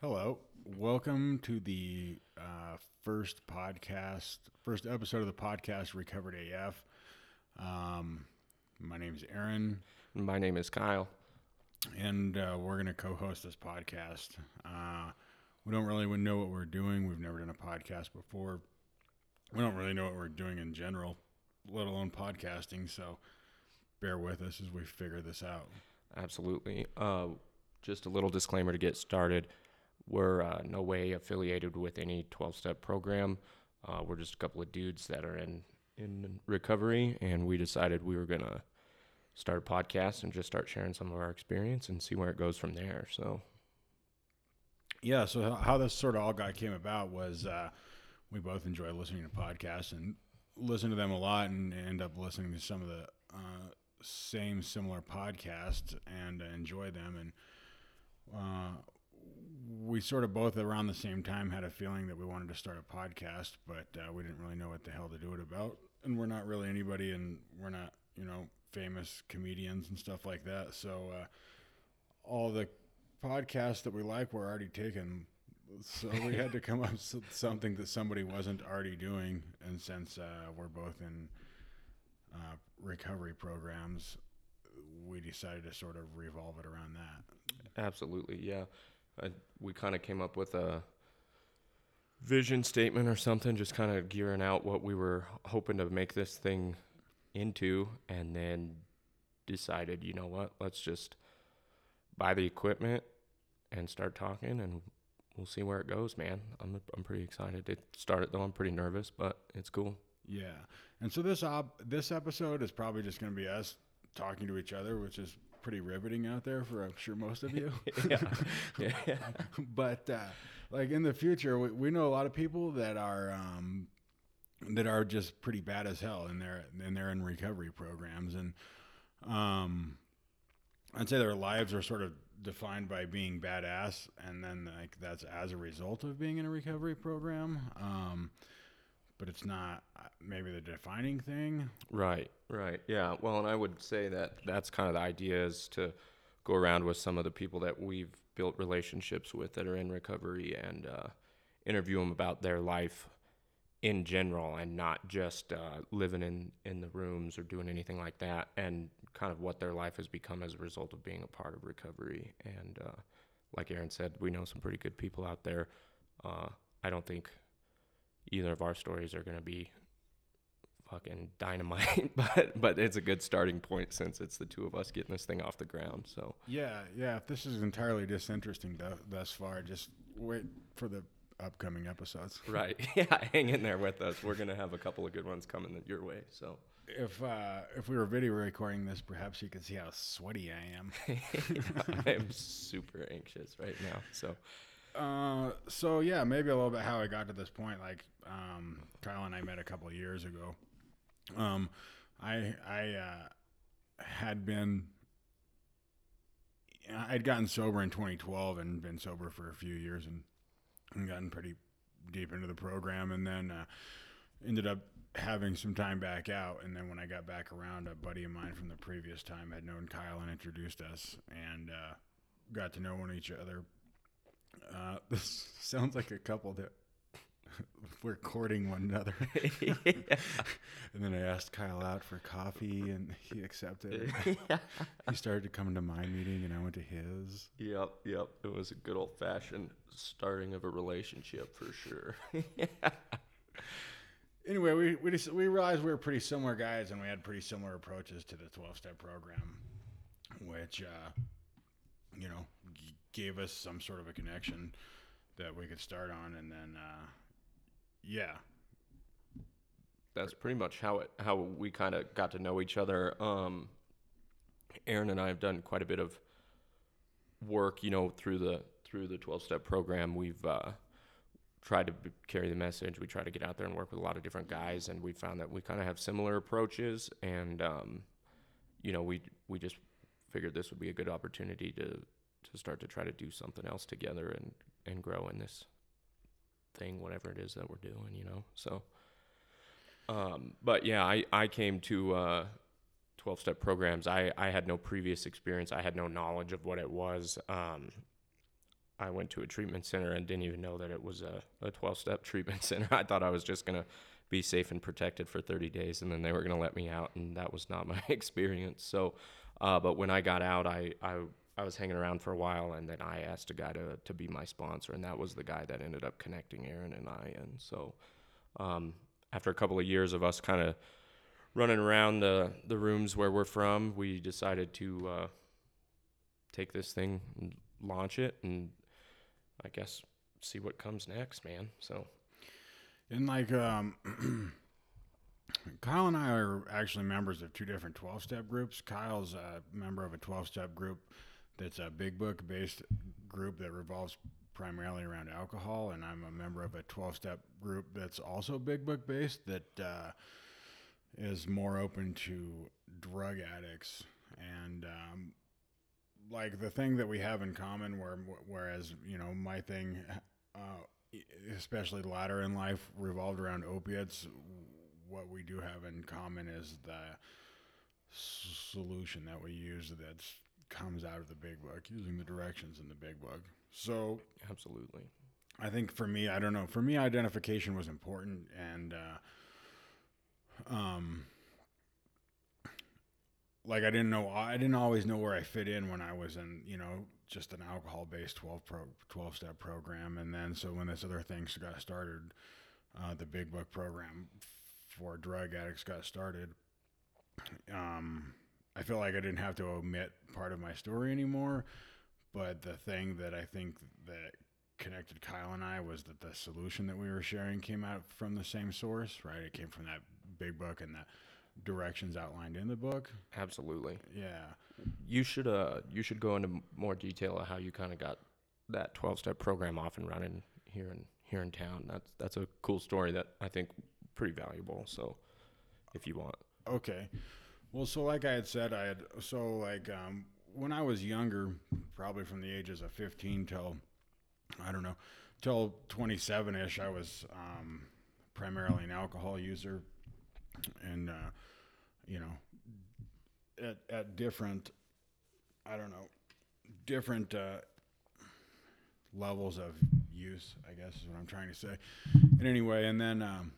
Hello. Welcome to the uh, first podcast, first episode of the podcast Recovered AF. Um, my name is Aaron, My name is Kyle. and uh, we're going to co host this podcast. Uh, we don't really know what we're doing. We've never done a podcast before. We don't really know what we're doing in general, let alone podcasting. So bear with us as we figure this out. Absolutely. Uh, just a little disclaimer to get started. We're uh, no way affiliated with any 12 step program. Uh, we're just a couple of dudes that are in, in recovery, and we decided we were going to start a podcast and just start sharing some of our experience and see where it goes from there. So, Yeah, so how- this sort of all got came about was uh, we both enjoy listening to podcasts and listen to them a lot, and end up listening to some of the uh, same similar podcasts and enjoy them. And uh, we sort of both around the same time had a feeling that we wanted to start a podcast, but uh, we didn't really know what the hell to do it about. And we're not really anybody, and we're not you know famous comedians and stuff like that. So uh, all the podcasts that we like were already taken. So we had to come up with something that somebody wasn't already doing. And since uh, we're both in uh, recovery programs, we decided to sort of revolve it around that. absolutely, yeah. Uh, we kind of came up with a vision statement or something, just kind of gearing out what we were hoping to make this thing into, and then decided, you know what, let's just buy the equipment and start talking, and we'll see where it goes, man. I'm I'm pretty excited to start it though. I'm pretty nervous, but it's cool. Yeah. And so this op- this episode is probably just going to be us talking to each other, which is pretty riveting out there for I'm sure most of you. yeah, yeah, but uh, like in the future, we, we know a lot of people that are um, that are just pretty bad as hell, and they're and they're in recovery programs, and um, I'd say their lives are sort of defined by being badass, and then like that's as a result of being in a recovery program. Um, but it's not uh, maybe the defining thing. Right, right. Yeah. Well, and I would say that that's kind of the idea is to go around with some of the people that we've built relationships with that are in recovery and uh, interview them about their life in general and not just uh, living in, in the rooms or doing anything like that and kind of what their life has become as a result of being a part of recovery. And uh, like Aaron said, we know some pretty good people out there. Uh, I don't think either of our stories are going to be fucking dynamite, but but it's a good starting point since it's the two of us getting this thing off the ground. So Yeah, yeah. If this is entirely disinteresting th- thus far, just wait for the upcoming episodes. right, yeah, hang in there with us. We're gonna have a couple of good ones coming your way. So If uh, if we were video recording this, perhaps you could see how sweaty I am. I'm super anxious right now. So Uh, so yeah, maybe a little bit how I got to this point. Like, um, Kyle and I met a couple of years ago. Um, I I uh, had been I'd gotten sober in 2012 and been sober for a few years and, and gotten pretty deep into the program, and then uh, ended up having some time back out. And then when I got back around, a buddy of mine from the previous time had known Kyle and introduced us, and uh, got to know one each other uh, this sounds like a couple that we're courting one another. and then I asked Kyle out for coffee, and he accepted. he started to come to my meeting, and I went to his. Yep, yep. It was a good old fashioned starting of a relationship for sure. Anyway, we we, just, we realized we were pretty similar guys, and we had pretty similar approaches to the twelve step program, which uh, you know gave us some sort of a connection that we could start on, and then uh, yeah, That's pretty much how it how we kind of got to know each other. Um, Aaron and I have done quite a bit of work, you know, through the through the twelve step program. We've uh, tried to b- carry the message. We try to get out there and work with a lot of different guys, and we found that we kind of have similar approaches. And um, you know, we we just figured this would be a good opportunity to to start to try to do something else together and and grow in this thing, whatever it is that we're doing. You know, so. Um, but yeah, I, I came to uh, 12 step programs. I, I had no previous experience. I had no knowledge of what it was. Um, I went to a treatment center and didn't even know that it was a, a 12 step treatment center. I thought I was just going to be safe and protected for 30 days and then they were going to let me out. And that was not my experience. So, uh, but when I got out, I, I, I was hanging around for a while and then I asked a guy to, to be my sponsor. And that was the guy that ended up connecting Aaron and I. And so, um, after a couple of years of us kind of running around the, the rooms where we're from, we decided to uh, take this thing and launch it and I guess see what comes next, man. So, And like, um, Kyle and I are actually members of two different 12 step groups. Kyle's a member of a 12 step group that's a big book based group that revolves primarily around alcohol. And I'm a member of a 12 step group that's also big book based that uh, is more open to drug addicts. And, um, like the thing that we have in common, where whereas you know my thing, uh, especially latter in life, revolved around opiates. What we do have in common is the solution that we use that comes out of the big book, using the directions in the big book. So absolutely. I think for me, I don't know. For me, identification was important, and uh, um, like I didn't know I didn't always know where I fit in when I was in you know just an alcohol based 12 pro 12 step program and then so when this other thing got started uh, the big book program for drug addicts got started um, I feel like I didn't have to omit part of my story anymore but the thing that I think that connected Kyle and I was that the solution that we were sharing came out from the same source right it came from that big book and the directions outlined in the book. Absolutely. Yeah. You should uh you should go into more detail of how you kind of got that 12 step program off and running here in here in town. That's that's a cool story that I think pretty valuable. So if you want. Okay. Well, so like I had said, I had so like um, when I was younger, probably from the ages of 15 till I don't know, till 27 ish, I was um, primarily an alcohol user, and uh, you know, at at different, I don't know, different uh, levels of use. I guess is what I'm trying to say. And anyway, and then. Um,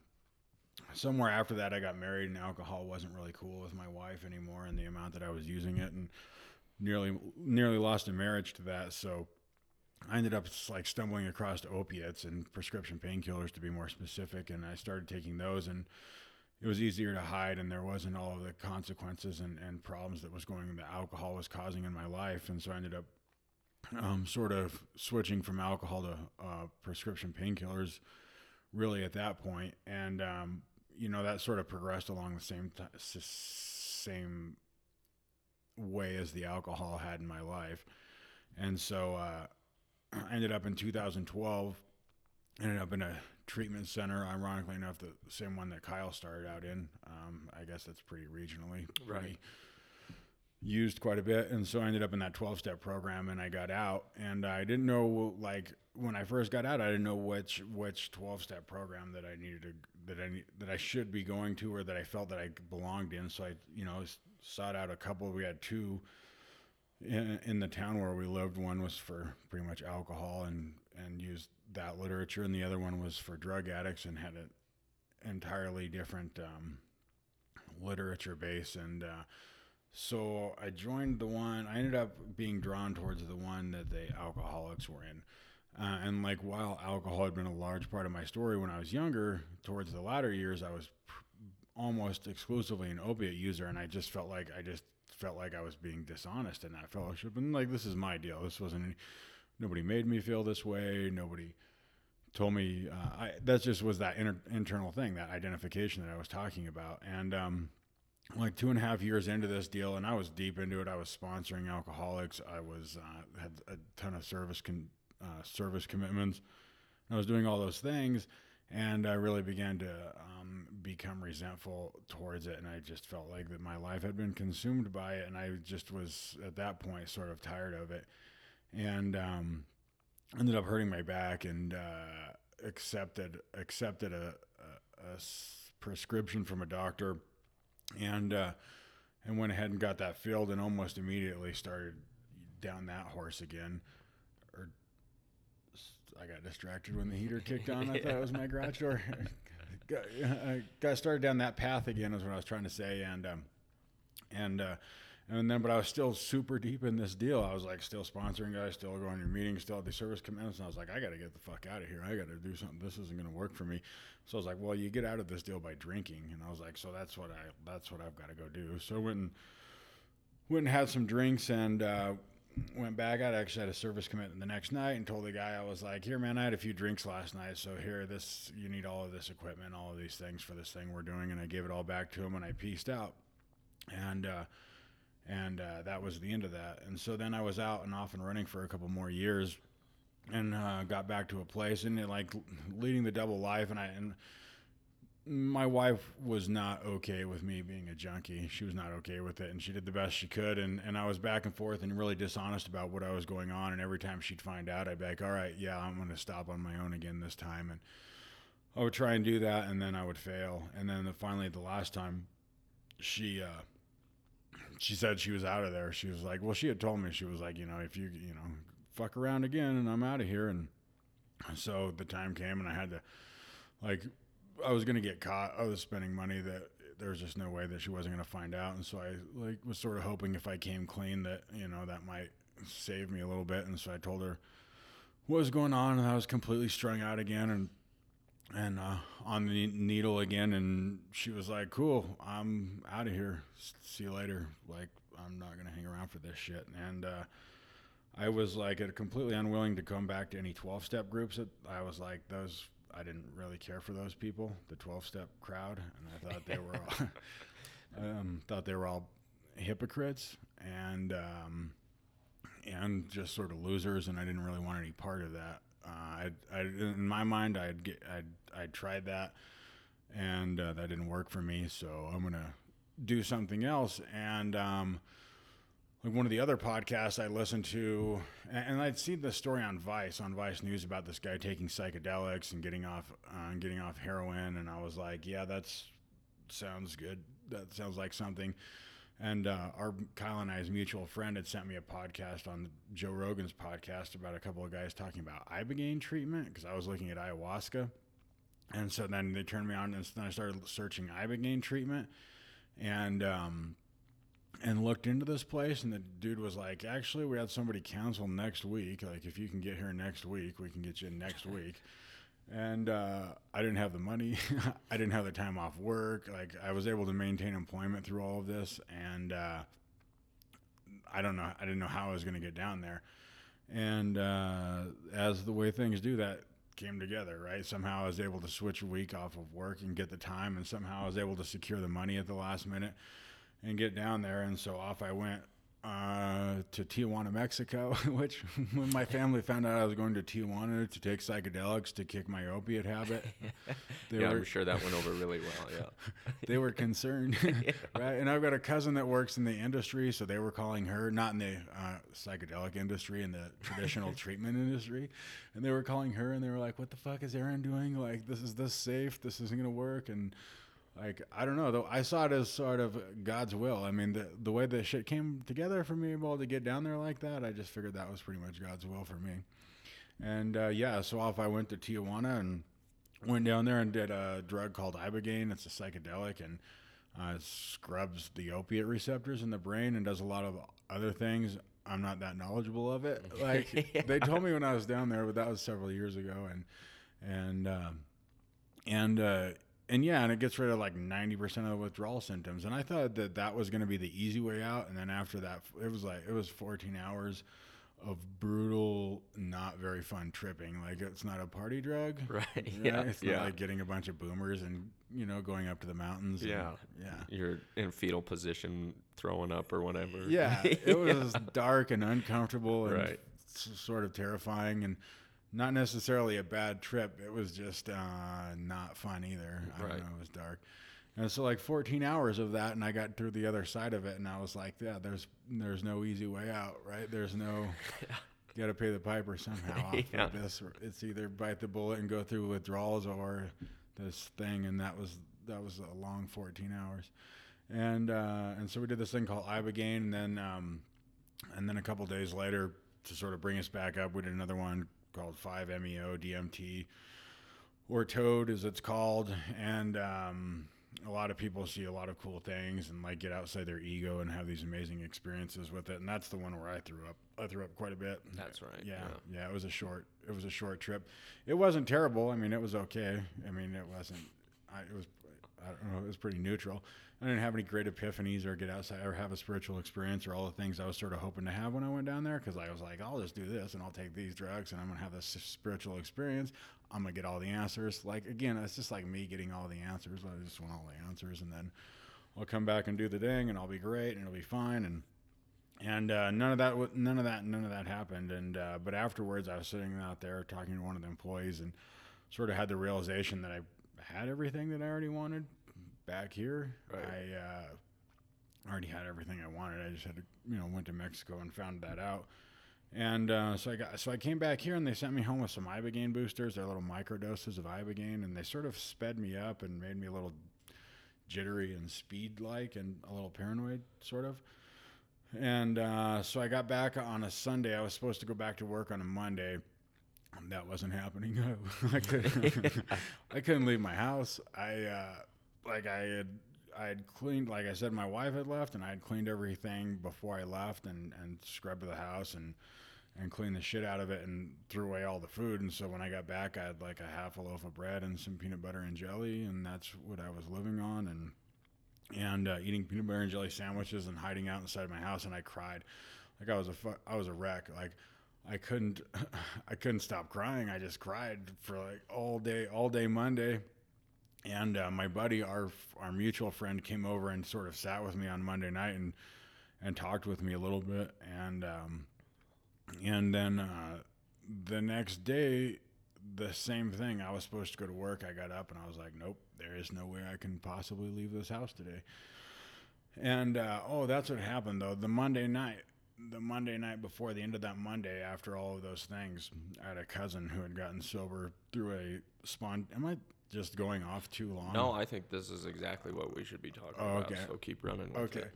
somewhere after that, I got married, and alcohol wasn't really cool with my wife anymore, and the amount that I was using it, and nearly nearly lost a marriage to that. So I ended up like stumbling across opiates and prescription painkillers, to be more specific, and I started taking those, and it was easier to hide, and there wasn't all of the consequences and, and problems that was going that alcohol was causing in my life, and so I ended up um, sort of switching from alcohol to uh, prescription painkillers really at that point and um, you know that sort of progressed along the same t- same way as the alcohol had in my life. And so uh, i ended up in 2012 ended up in a treatment center ironically enough the same one that kyle started out in. Um, i guess that's pretty regionally Right. used quite a bit. And so i ended up in that 12 step program and i got out. And i didn't know like when i first got out i didn't know which which 12 step program that i needed to that i that i should be going to or that i felt that i belonged in so i you know sought out a couple we had two in, in the town where we lived one was for pretty much alcohol and and used that literature and the other one was for drug addicts and had an entirely different um, literature base and uh, so I joined the one. I ended up being drawn towards the one that the alcoholics were in. Uh, and like while alcohol had been a large part of my story when I was younger, towards the latter years, I was pr- almost exclusively an opiate user, and I just felt like I just felt like I was being dishonest in that fellowship. And like this is my deal. This wasn't. Nobody made me feel this way. Nobody told me. Uh, that just was that inter- internal thing, that identification that I was talking about, and um, like two and a half years into this deal, and I was deep into it. I was sponsoring alcoholics. I was uh, had a ton of service con- uh, service commitments. I was doing all those things, and I really began to um, become resentful towards it. And I just felt like that my life had been consumed by it, and I just was at that point sort of tired of it, and um, ended up hurting my back and uh, accepted accepted a, a, a prescription from a doctor and uh, and went ahead and got that filled and almost immediately started down that horse again or got distracted when the heater kicked on. I thought it was my garage door. got, I got started down that path again, is what I was trying to say, and um, and uh, and then, but I was still super deep in this deal. I was like still sponsoring guys, still going to meetings, still at the service commitments. And I was like, I got to get the fuck out of here. I got to do something. This isn't going to work for me. So I was like, well, you get out of this deal by drinking. And I was like, so that's what I, that's what I've got to go do. So I went and, went and had some drinks and, uh, went back. I actually had a service commitment the next night and told the guy, I was like, here, man, I had a few drinks last night. So here, this, you need all of this equipment, all of these things for this thing we're doing. And I gave it all back to him and I pieced out. And, uh, and uh, that was the end of that. And so then I was out and off and running for a couple more years, and uh, got back to a place and it, like leading the double life. And I and my wife was not okay with me being a junkie. She was not okay with it, and she did the best she could. And and I was back and forth and really dishonest about what I was going on. And every time she'd find out, I'd be like, "All right, yeah, I'm going to stop on my own again this time." And I would try and do that, and then I would fail. And then the, finally, the last time, she. Uh, she said she was out of there. She was like, well, she had told me she was like, you know, if you you know fuck around again, and I'm out of here. And so the time came, and I had to like I was gonna get caught. I was spending money that there was just no way that she wasn't gonna find out. And so I like was sort of hoping if I came clean that you know that might save me a little bit. And so I told her what was going on, and I was completely strung out again, and and uh, on the needle again and she was like cool i'm out of here see you later like i'm not gonna hang around for this shit and uh, i was like completely unwilling to come back to any 12 step groups i was like those i didn't really care for those people the 12 step crowd and i thought they were all um, thought they were all hypocrites and um, and just sort of losers and i didn't really want any part of that uh, I, I, in my mind, I'd get, I'd, I tried that, and uh, that didn't work for me. So I'm gonna do something else. And um, like one of the other podcasts I listened to, and, I'd seen the story on Vice, on Vice News about this guy taking psychedelics and getting off, uh, getting off heroin, and I was like, yeah, that's sounds good. That sounds like something. And uh, our Kyle and I's mutual friend had sent me a podcast on Joe Rogan's podcast about a couple of guys talking about ibogaine treatment because I was looking at ayahuasca, and so then they turned me on, and then I started searching ibogaine treatment, and um, and looked into this place, and the dude was like, "Actually, we had somebody cancel next week. Like, if you can get here next week, we can get you in next week." and uh, I didn't have the money. I didn't have the time off work. Like I was able to maintain employment through all of this, and uh, I don't know. I didn't know how I was going to get down there. And uh, as the way things do, that came together. Right. Somehow I was able to switch a week off of work and get the time, and somehow I was able to secure the money at the last minute and get down there. And so off I went uh, to Tijuana, Mexico, which when my family found out I was going to Tijuana to take psychedelics to kick my opiate habit, they yeah, were, I'm sure that went over really well. Yeah, they were concerned, yeah. right? And I've got a cousin that works in the industry, so they were calling her not in the uh, psychedelic industry, in the traditional treatment industry, and they were calling her, and they were like, "What the fuck is Aaron doing? Like, this is this safe? This isn't gonna work?" and like I don't know though. I saw it as sort of God's will. I mean, the the way the shit came together for me able to get down there like that, I just figured that was pretty much God's will for me. And uh, yeah, so off I went to Tijuana and went down there and did a drug called ibogaine. It's a psychedelic and uh, scrubs the opiate receptors in the brain and does a lot of other things. I'm not that knowledgeable of it. Like yeah. they told me when I was down there, but that was several years ago. And and um, and uh, and yeah, and it gets rid of like 90% of the withdrawal symptoms. And I thought that that was going to be the easy way out. And then after that, it was like, it was 14 hours of brutal, not very fun tripping. Like it's not a party drug. Right. right? Yeah. It's yeah. not like getting a bunch of boomers and, you know, going up to the mountains. Yeah. And, yeah. You're in fetal position, throwing up or whatever. Yeah. It was yeah. dark and uncomfortable and right. sort of terrifying. And, not necessarily a bad trip. It was just uh, not fun either. I don't know. It was dark. And so like 14 hours of that, and I got through the other side of it, and I was like, yeah, there's there's no easy way out, right? There's no, you got to pay the piper somehow off yeah. of this. It's either bite the bullet and go through withdrawals or this thing, and that was that was a long 14 hours, and uh, and so we did this thing called ibogaine, and then um, and then a couple days later to sort of bring us back up, we did another one called 5-MeO DMT, or Toad as it's called, and um, a lot of people see a lot of cool things and like get outside their ego and have these amazing experiences with it. And that's the one where I threw up. I threw up quite a bit. That's right. Yeah, yeah. yeah it was a short. It was a short trip. It wasn't terrible. I mean, it was okay. I mean, it wasn't. I, it was. I don't know. It was pretty neutral. I didn't have any great epiphanies or get outside or have a spiritual experience or all the things I was sort of hoping to have when I went down there because I was like, I'll just do this and I'll take these drugs and I'm gonna have this spiritual experience. I'm gonna get all the answers. Like again, it's just like me getting all the answers. I just want all the answers and then I'll come back and do the thing and I'll be great and it'll be fine and and uh, none of that none of that none of that happened and uh, but afterwards I was sitting out there talking to one of the employees and sort of had the realization that I had everything that I already wanted back here. Right. I uh, already had everything I wanted. I just had to, you know, went to Mexico and found that out. And uh, so I got, so I came back here and they sent me home with some ibogaine boosters. They're little micro doses of ibogaine, and they sort of sped me up and made me a little jittery and speed like and a little paranoid, sort of. And uh, so I got back on a Sunday. I was supposed to go back to work on a Monday. That wasn't happening. I couldn't, I couldn't leave my house. I uh, like I had I had cleaned like I said my wife had left and I had cleaned everything before I left and and scrubbed the house and and cleaned the shit out of it and threw away all the food and so when I got back I had like a half a loaf of bread and some peanut butter and jelly and that's what I was living on and and uh, eating peanut butter and jelly sandwiches and hiding out inside my house and I cried like I was a fu- I was a wreck like I couldn't I couldn't stop crying I just cried for like all day all day Monday and uh, my buddy, our our mutual friend, came over and sort of sat with me on Monday night and and talked with me a little bit, and um, and then uh, the next day, the same thing. I was supposed to go to work. I got up and I was like, nope, there is no way I can possibly leave this house today. And uh, oh, that's what happened though. The Monday night, the Monday night before the end of that Monday, after all of those things, I had a cousin who had gotten sober through a spawn. Am I? just going off too long? No, I think this is exactly what we should be talking oh, okay. about. So keep running. okay. It.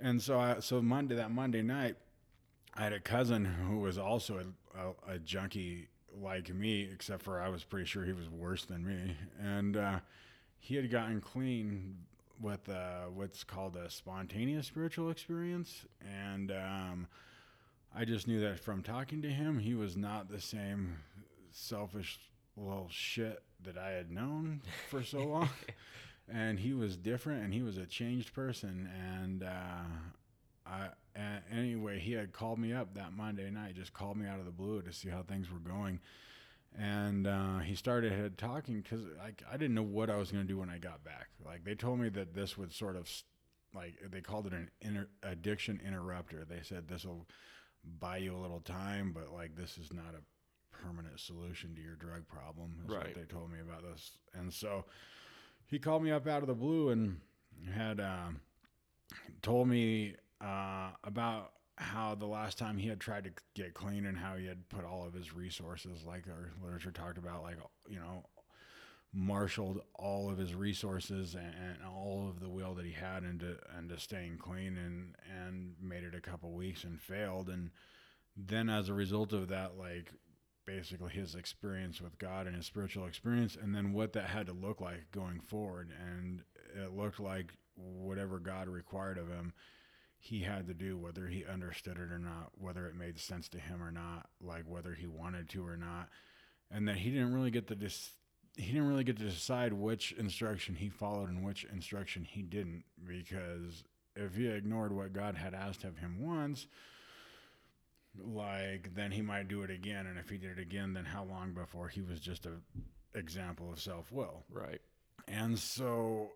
And so, I, so Monday that Monday night, I had a cousin who was also a, a, a, junkie like me, except for I was pretty sure he was worse than me, and uh, he had gotten clean with uh, what's called a spontaneous spiritual experience, and um, I just knew that from talking to him, he was not the same selfish little shit that I had known for so long. and he was different and he was a changed person. And, uh, I, anyway, he had called me up that Monday night, just called me out of the blue to see how things were going. And uh, he started talking because like I didn't know what I was going to do when I got back. Like they told me that this would sort of like they called it an inter- addiction interrupter. They said this will buy you a little time, but like this is not a permanent solution to your drug problem. Is right. what they told me about this. And so he called me up out of the blue and had uh, told me uh, about how the last time he had tried to get clean and how he had put all of his resources, like our literature talked about, like, you know, marshaled all of his resources and, and, all of the will that he had into into staying clean and and made it a couple weeks and failed and then as a result of that like basically his experience with God and his spiritual experience, and then what that had to look like going forward. And it looked like whatever God required of him, he had to do, whether he understood it or not, whether it made sense to him or not, like whether he wanted to or not, and that he didn't really get to dis- he didn't really get to decide which instruction he followed and which instruction he didn't, because if he ignored what God had asked of him once like then he might do it again. And if he did it again then how long before he was just a example of self-will? Right. And so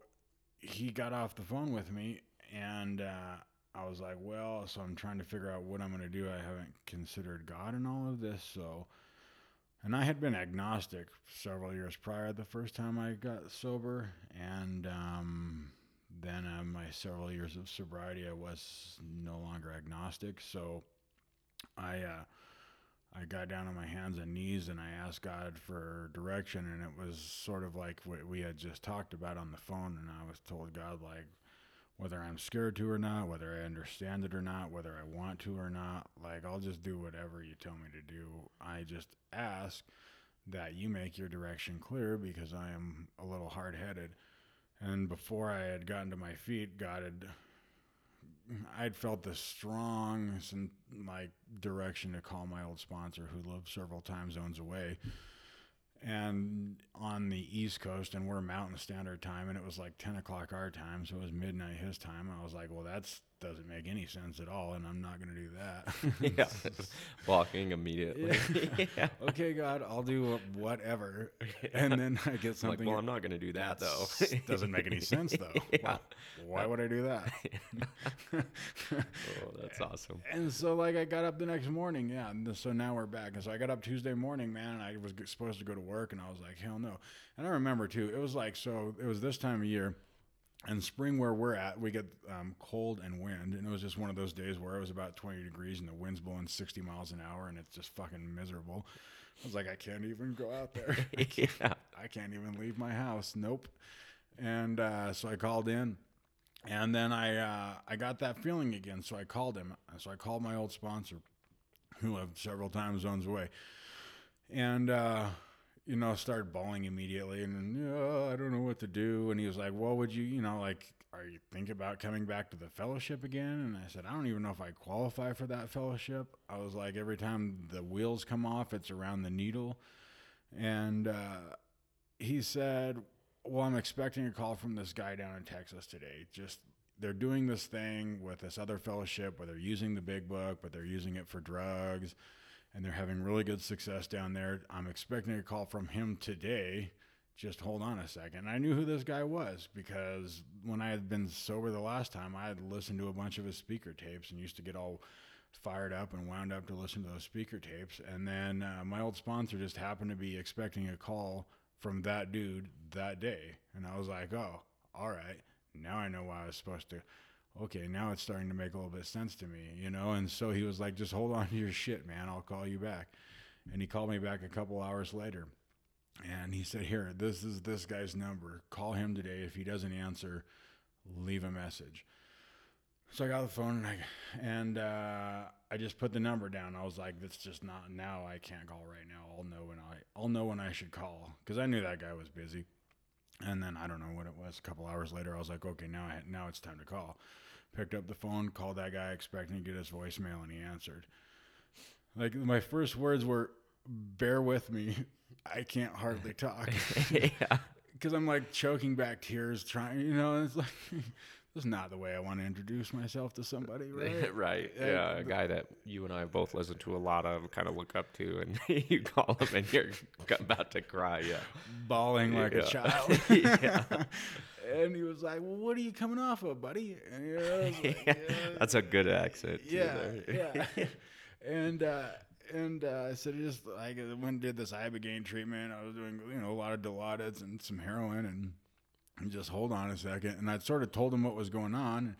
he got off the phone with me and uh, i was like well so i'm trying to figure out what i'm going to do i haven't considered god in all of this so and i had been agnostic several years prior the first time i got sober and um, then uh, my several years of sobriety i was no longer agnostic so I uh, I got down on my hands and knees and I asked God for direction, and it was sort of like what we had just talked about on the phone. And I was told God like, whether I'm scared to or not, whether I understand it or not, whether I want to or not. Like, I'll just do whatever you tell me to do. I just ask that you make your direction clear because I am a little hard headed. And before I had gotten to my feet, God had. I'd felt the strong like direction to call my old sponsor who lived several time zones away and on the East Coast, and we're Mountain Standard Time, and it was like 10 o'clock our time, so it was midnight his time. And I was like, well, that's doesn't make any sense at all, and I'm not going to do that. yeah, walking immediately. yeah. Okay, God, I'll do whatever, and then I get something. Like, well, I'm not going to do that though. doesn't make any sense though. yeah. Well, why would I do that? oh, that's awesome. And so, like, I got up the next morning, yeah. And so now we're back, and so I got up Tuesday morning, man, and I was supposed to go to work, and I was like, hell no. And I remember too, it was like so. It was this time of year and spring where we're at we get um, cold and wind and it was just one of those days where it was about 20 degrees and the wind's blowing 60 miles an hour and it's just fucking miserable. I was like i can't even go out there. I, can't, yeah. I can't even leave my house. Nope. And uh, so i called in and then i uh, i got that feeling again. So i called him. So i called my old sponsor who lived several time zones away. And uh, you know, started bawling immediately and oh, I don't know what to do. And he was like, well, would you, you know, like, are you thinking about coming back to the fellowship again? And I said, I don't even know if I qualify for that fellowship. I was like, every time the wheels come off, it's around the needle. And uh, he said, well, I'm expecting a call from this guy down in Texas today. Just they're doing this thing with this other fellowship where they're using the big book, but they're using it for drugs and they're having really good success down there. I'm expecting a call from him today. Just hold on a second. I knew who this guy was because when I had been sober the last time, I had listened to a bunch of his speaker tapes and used to get all fired up and wound up to listen to those speaker tapes. And then uh, my old sponsor just happened to be expecting a call from that dude that day. And I was like, oh, all right. Now I know why I was supposed to okay, now it's starting to make a little bit of sense to me, you know? And so he was like, just hold on to your shit, man. I'll call you back. And he called me back a couple hours later. And he said, Here, this is this guy's number. Call him today. If he doesn't answer, leave a message. So I got the phone and I, and uh, I just put the number down. I was like, "That's just not now. I can't call right now. I'll know when I I'll know when I should call because I knew that guy was busy." And then I don't know what it was. A couple hours later, I was like, "Okay, now I, now it's time to call." Picked up the phone, called that guy expecting to get his voicemail, and he answered. Like my first words were, "Bear with me, I can't hardly talk." yeah. Because I'm like choking back tears, trying, you know, it's like this is not the way I want to introduce myself to somebody, right? right. Yeah, a guy that you and I both listen to a lot of, kind of look up to, and you call him and you're about to cry, yeah, bawling like yeah. a child. yeah and he was like, "Well, what are you coming off of, buddy?" And like, yeah, that's a good accent. Yeah, yeah. and uh, and uh, I said, just like I went and did this ibogaine treatment. I was doing you know a lot of Dilaudid's and some heroin, and, and just hold on a second. And I sort of told him what was going on.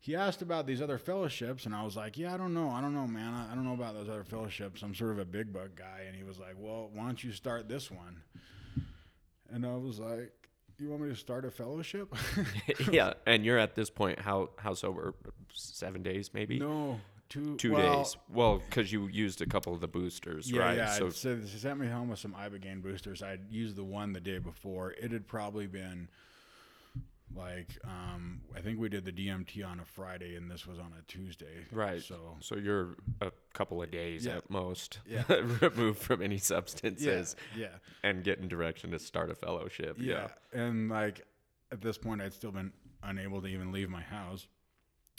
He asked about these other fellowships, and I was like, "Yeah, I don't know. I don't know, man. I, I don't know about those other fellowships. I'm sort of a big book guy." And he was like, "Well, why don't you start this one?" And I was like, you want me to start a fellowship? yeah, and you're at this point how how sober? Seven days, maybe. No, two two well, days. Well, because you used a couple of the boosters, yeah, right? Yeah, so, so they sent me home with some ibogaine boosters. I'd used the one the day before. It had probably been like um, I think we did the DMT on a Friday and this was on a Tuesday. Right. So so you're a couple of days yeah. at most yeah. removed from any substances. Yeah. yeah. And getting direction to start a fellowship. Yeah. yeah. And like at this point I'd still been unable to even leave my house.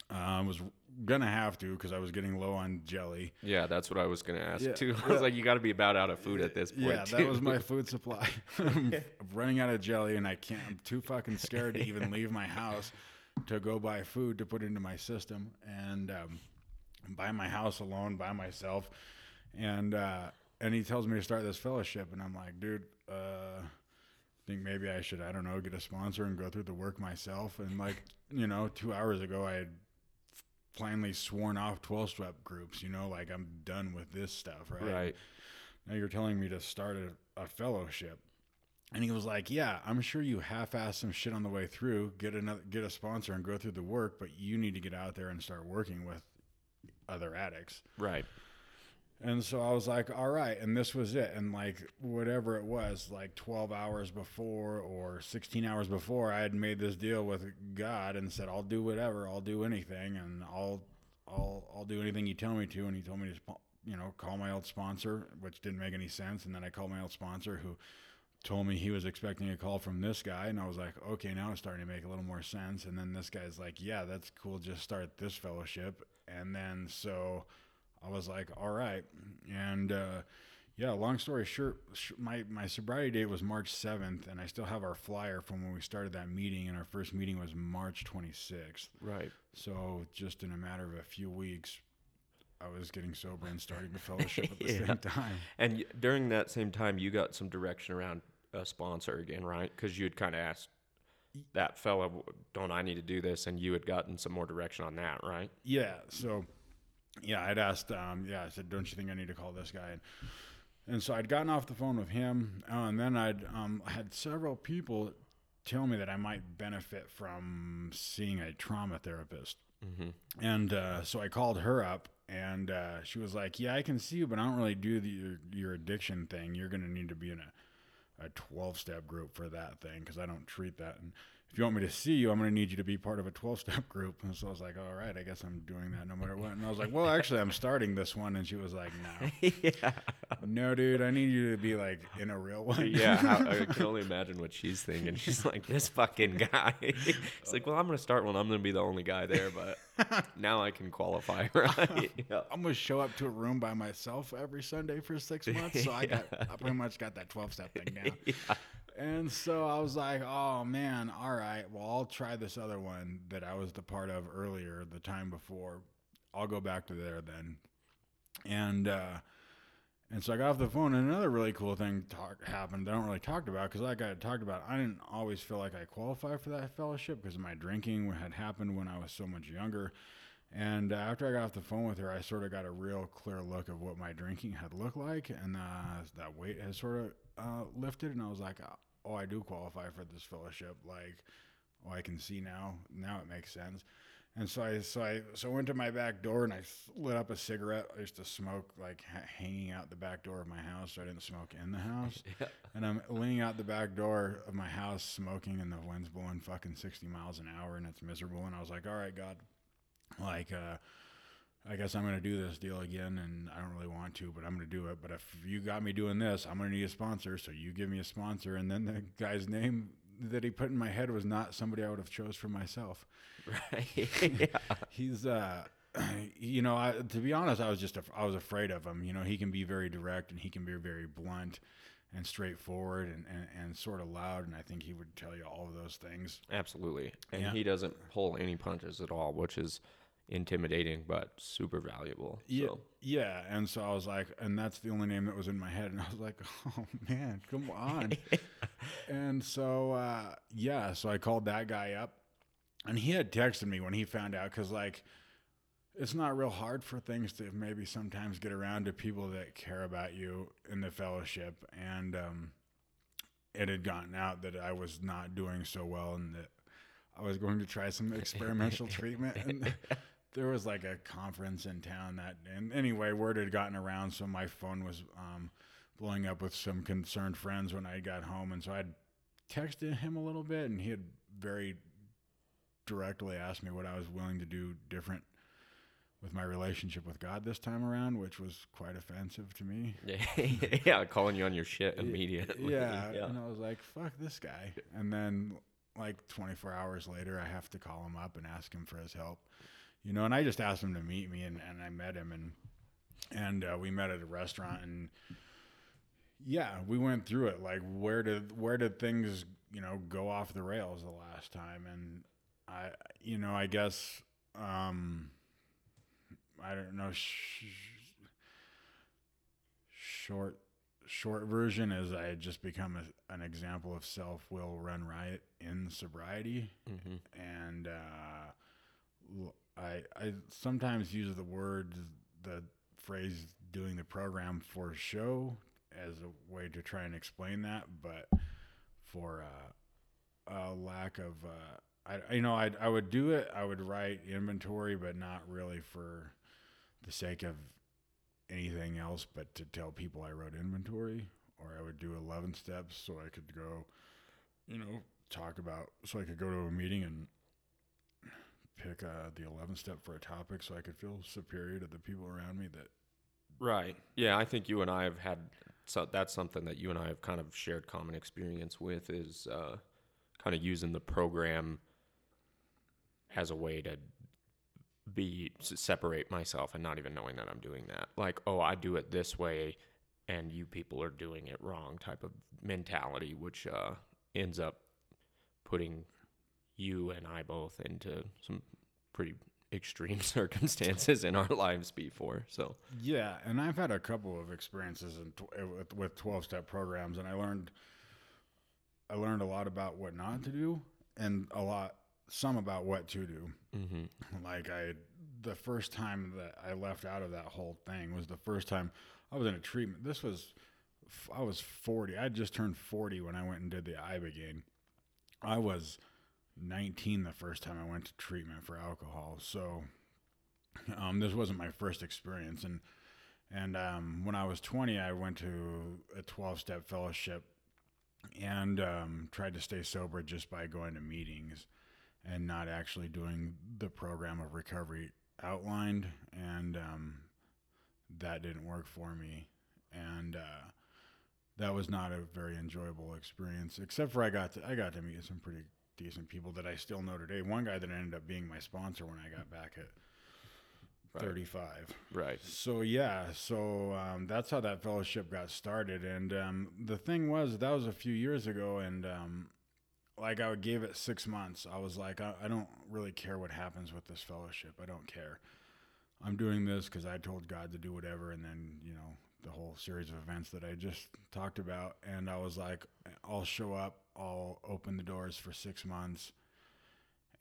I um, was gonna have to because I was getting low on jelly. Yeah, that's what I was gonna ask too. I was like, you got to be about out of food at this point. Yeah, that was my food supply. I'm running out of jelly, and I can't. I'm too fucking scared to even leave my house to go buy food to put into my system, and um, buy my house alone by myself, and uh, and he tells me to start this fellowship, and I'm like, dude. Uh, think maybe I should, I don't know, get a sponsor and go through the work myself. And like, you know, two hours ago, I had finally sworn off 12 step groups, you know, like I'm done with this stuff, right? Right. Now you're telling me to start a, a fellowship. and he was like, "Yeah, I'm sure you half-ass some shit on the way through, get another, get a sponsor, and go through the work, but you need to get out there and start working with other addicts." Right. And so I was like, all right. And this was it. And like, whatever it was, like 12 hours before or 16 hours before, I had made this deal with God and said, I'll do whatever, I'll do anything, and I'll, I'll, I'll do anything you tell me to. And he told me to, you know, call my old sponsor, which didn't make any sense. And then I called my old sponsor who told me he was expecting a call from this guy. And I was like, okay, now it's starting to make a little more sense. And then this guy's like, yeah, that's cool. Just start this fellowship. And then so, I was like, all right. And uh, yeah, long story short, my, my sobriety date was March 7th, and I still have our flyer from when we started that meeting, and our first meeting was March 26th. Right. So just in a matter of a few weeks, I was getting sober and starting the fellowship at the Yeah. same time. And y- during that same time, you got some direction around a sponsor again, right? Because you had kind of asked that fella, "Don't I need to do this?" And you had gotten some more direction on that, right? Yeah. So, yeah, I'd asked. Um, yeah, I said, "Don't you think I need to call this guy?" And, and so I'd gotten off the phone with him, uh, and then I'd um, had several people tell me that I might benefit from seeing a trauma therapist. Mm-hmm. And uh, so I called her up, and uh, she was like, "Yeah, I can see you, but I don't really do the, your, your addiction thing. You're going to need to be in a, a 12 step group for that thing because I don't treat that. And if you want me to see you, I'm going to need you to be part of a 12 step group." And so I was like, "All right, I guess I'm doing that no matter what." And I was like, "Well, actually, I'm starting this one." And she was like, "No, yeah. no, dude, I need you to be like in a real one." Yeah, how, I can only imagine what she's thinking. She's like, "This fucking guy." It's like, "Well, I'm gonna start one. I'm gonna be the only guy there, but now I can qualify, right?" yeah. I'm gonna show up to a room by myself every Sunday for six months, so I got I pretty much got that 12 step thing down. yeah. And so I was like, oh man, all right, well, I'll try this other one that I was the part of earlier, the time before. I'll go back to there then. And, uh, and so I got off the phone, and another really cool thing talk, happened that I don't really talk about because, like I had talked about, I didn't always feel like I qualified for that fellowship because my drinking had happened when I was so much younger. And uh, after I got off the phone with her, I sort of got a real clear look of what my drinking had looked like, and uh, that weight has sort of uh, lifted. And I was like, oh, I do qualify for this fellowship. Like, oh, I can see now. Now it makes sense. And so I, so I, so I went to my back door and I lit up a cigarette. I used to smoke like ha- hanging out the back door of my house, so I didn't smoke in the house. Yeah. And I'm leaning out the back door of my house, smoking, and the wind's blowing fucking 60 miles an hour, and it's miserable. And I was like, all right, God, like, uh, I guess I'm going to do this deal again, and I don't really want to, but I'm going to do it. But if you got me doing this, I'm going to need a sponsor, so you give me a sponsor. And then the guy's name that he put in my head was not somebody I would have chose for myself. Right. yeah. He's, uh, you know, I, to be honest, I was just, I was afraid of him. You know, he can be very direct and he can be very blunt and straightforward and, and, and sort of loud. And I think he would tell you all of those things. Absolutely. And Yeah. he doesn't pull any punches at all, which is intimidating but super valuable. Yeah, So, yeah. And so I was like, and that's the only name that was in my head, and I was like, oh man, come on. and so uh, yeah, so I called that guy up, and he had texted me when he found out because like. It's not real hard for things to maybe sometimes get around to people that care about you in the fellowship, and um, it had gotten out that I was not doing so well, and that I was going to try some experimental treatment. And there was like a conference in town that, and anyway, word had gotten around, so my phone was um, blowing up with some concerned friends when I got home, and so I'd texted him a little bit, and he had very directly asked me what I was willing to do different with my relationship with God this time around, which was quite offensive to me. yeah, calling you on your shit immediately. Yeah, yeah. and I was like, "Fuck this guy." And then, like 24 hours later, I have to call him up and ask him for his help. You know, and I just asked him to meet me, and, and I met him, and and uh, we met at a restaurant, and yeah, we went through it. Like, where did where did things you know go off the rails the last time? And I, you know, I guess. um I don't know. Sh- short short version is I had just become a, an example of self will run riot in sobriety, hmm and uh, I I sometimes use the word the phrase doing the program for show as a way to try and explain that, but for uh, a lack of. Uh, I you know I I would do it. I would write inventory, but not really for the sake of anything else, but to tell people I wrote inventory. Or I would do eleven steps so I could go, you know, talk about so I could go to a meeting and pick uh, the 11th step for a topic so I could feel superior to the people around me that Right. Yeah, I think you and I have had so that's something that you and I have kind of shared common experience with is uh, kind of using the program as a way to be to separate myself and not even knowing that I'm doing that. Like, oh, I do it this way and you people are doing it wrong type of mentality which uh, ends up putting you and I both into some pretty extreme circumstances in our lives before. So yeah, and I've had a couple of experiences in tw- eh, with, with 12 step programs and I learned I learned a lot about what not to do and a lot some about what to do. mm-hmm. Like I the first time that I left out of that whole thing was the first time I was in a treatment. This was I was 40. I just turned 40 when I went and did the ibogaine. I was 19 the first time I went to treatment for alcohol. So um, this wasn't my first experience. And and um, when I was 20, I went to a 12 step fellowship and um, tried to stay sober just by going to meetings and not actually doing the program of recovery outlined. And um, that didn't work for me. And uh, that was not a very enjoyable experience, except for I got to, I got to meet some pretty decent people that I still know today. One guy that ended up being my sponsor when I got back at Right. 35. right. So yeah, so um, that's how that fellowship got started. And um, the thing was, that was a few years ago, and um, like I gave it six months. I was like, I, I don't really care what happens with this fellowship. I don't care. I'm doing this because I told God to do whatever, and then you know the whole series of events that I just talked about. And I was like, I'll show up. I'll open the doors for six months,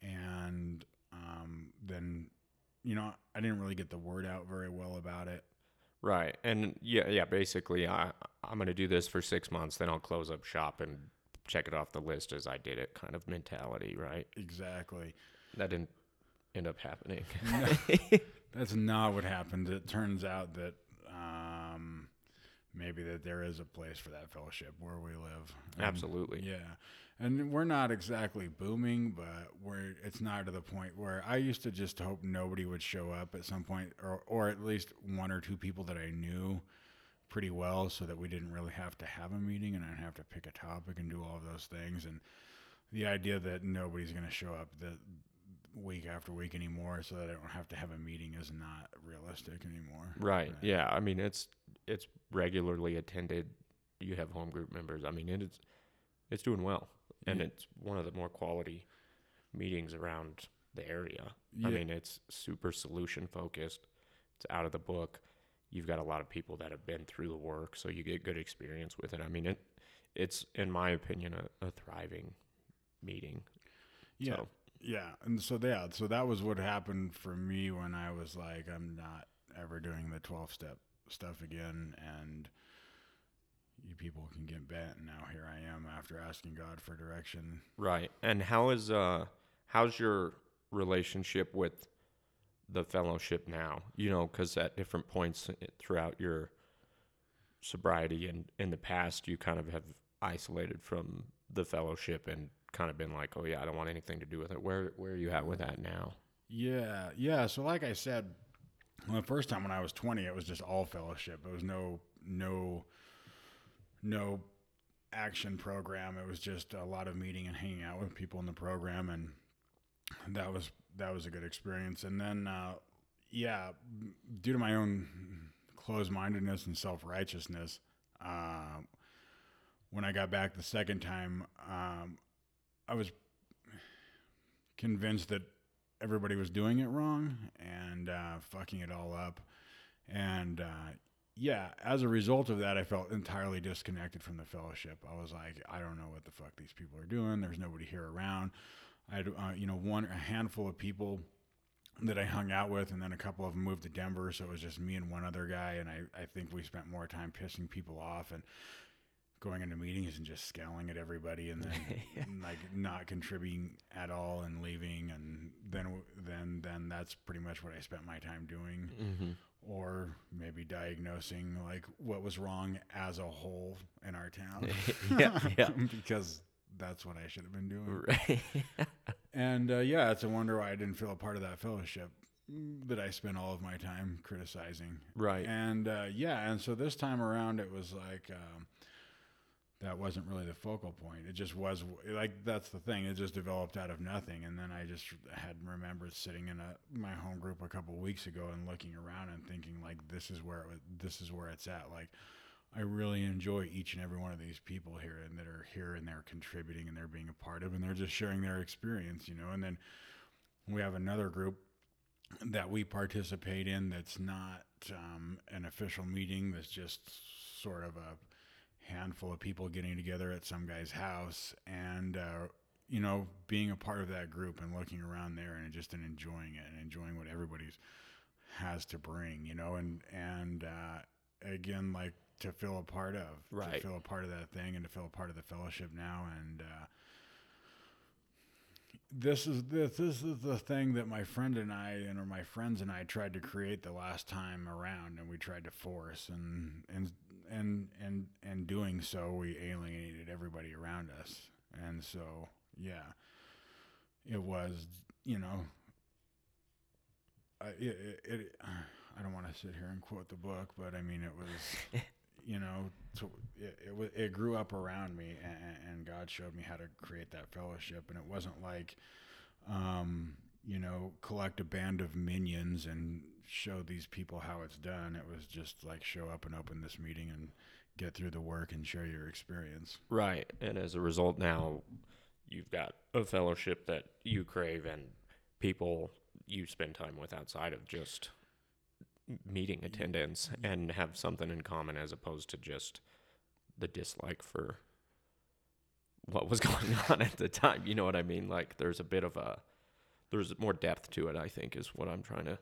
and um, then you know I didn't really get the word out very well about it. Right. And yeah, yeah, basically I I'm going to do this for 6 months then I'll close up shop and check it off the list as I did it kind of mentality, right? Exactly. That didn't end up happening. That's not what happened. It turns out that maybe that there is a place for that fellowship where we live. And, Absolutely. Yeah, and we're not exactly booming, but we're it's not to the point where I used to just hope nobody would show up at some point, or or at least one or two people that I knew pretty well, so that we didn't really have to have a meeting and I'd have to pick a topic and do all of those things. And the idea that nobody's going to show up the week after week anymore, so that I don't have to have a meeting, is not realistic anymore. Right. Yeah. I mean, it's it's regularly attended. You have home group members. I mean, it's it's doing well, and Yeah. it's one of the more quality meetings around the area. Yeah. I mean, it's super solution focused. It's out of the book. You've got a lot of people that have been through the work, so you get good experience with it. I mean, it it's in my opinion a, a thriving meeting. Yeah. So, Yeah, and so yeah, so that was what happened for me when I was like, I'm not ever doing the twelve step stuff again, and you people can get bent. And now here I am after asking God for direction. Right. And how is uh how's your relationship with the fellowship now? You know, cuz at different points throughout your sobriety and in the past you kind of have isolated from the fellowship and kind of been like, "Oh yeah, I don't want anything to do with it." Where where are you at with that now? Yeah, yeah. So like I said, well, the first time when I was 20, it was just all fellowship. It was no no no action program. It was just a lot of meeting and hanging out with people in the program, and that was that was a good experience. And then, uh, yeah, due to my own closed mindedness and self righteousness, uh, when I got back the second time, um, I was convinced that everybody was doing it wrong and uh, fucking it all up. And uh, yeah, as a result of that, I felt entirely disconnected from the fellowship. I was like, I don't know what the fuck these people are doing. There's nobody here around. I had, uh, you know, one a handful of people that I hung out with, and then a couple of them moved to Denver, so it was just me and one other guy. And I, I think we spent more time pissing people off and going into meetings and just scowling at everybody and then like not contributing at all and leaving and then then then that's pretty much what I spent my time doing Mm-hmm. or maybe diagnosing like what was wrong as a whole in our town yeah, yeah. because that's what I should have been doing Right. and uh, yeah it's a wonder why I didn't feel a part of that fellowship that I spent all of my time criticizing right. and uh, yeah, and so this time around, it was like um, that wasn't really the focal point. It just was like that's the thing. It just developed out of nothing, and then I just had remembered sitting in a my home group a couple weeks ago and looking around and thinking like this is where it, this is where it's at. Like I really enjoy each and every one of these people here and that are here and they're contributing and they're being a part of and they're just sharing their experience, you know. And then we have another group that we participate in that's not um, an official meeting that's just sort of a handful of people getting together at some guy's house and uh, you know being a part of that group and looking around there and just and enjoying it and enjoying what everybody's has to bring you know and and uh, again like to feel a part of Right. to feel a part of that thing and to feel a part of the fellowship now and uh, this is this this is the thing that my friend and I and or my friends and I tried to create the last time around and we tried to force and and and and and doing so we alienated everybody around us. And so yeah it was you know I it, it, I don't want to sit here and quote the book but I mean it was you know to, it, it, it grew up around me and, and God showed me how to create that fellowship. And it wasn't like um, you know collect a band of minions and show these people how it's done it was just like show up and open this meeting and get through the work and share your experience Right. And as a result, now you've got a fellowship that you crave and people you spend time with outside of just meeting attendance and have something in common as opposed to just the dislike for what was going on at the time. You know what I mean? Like there's a bit of a there's more depth to it, I think, is what I'm trying to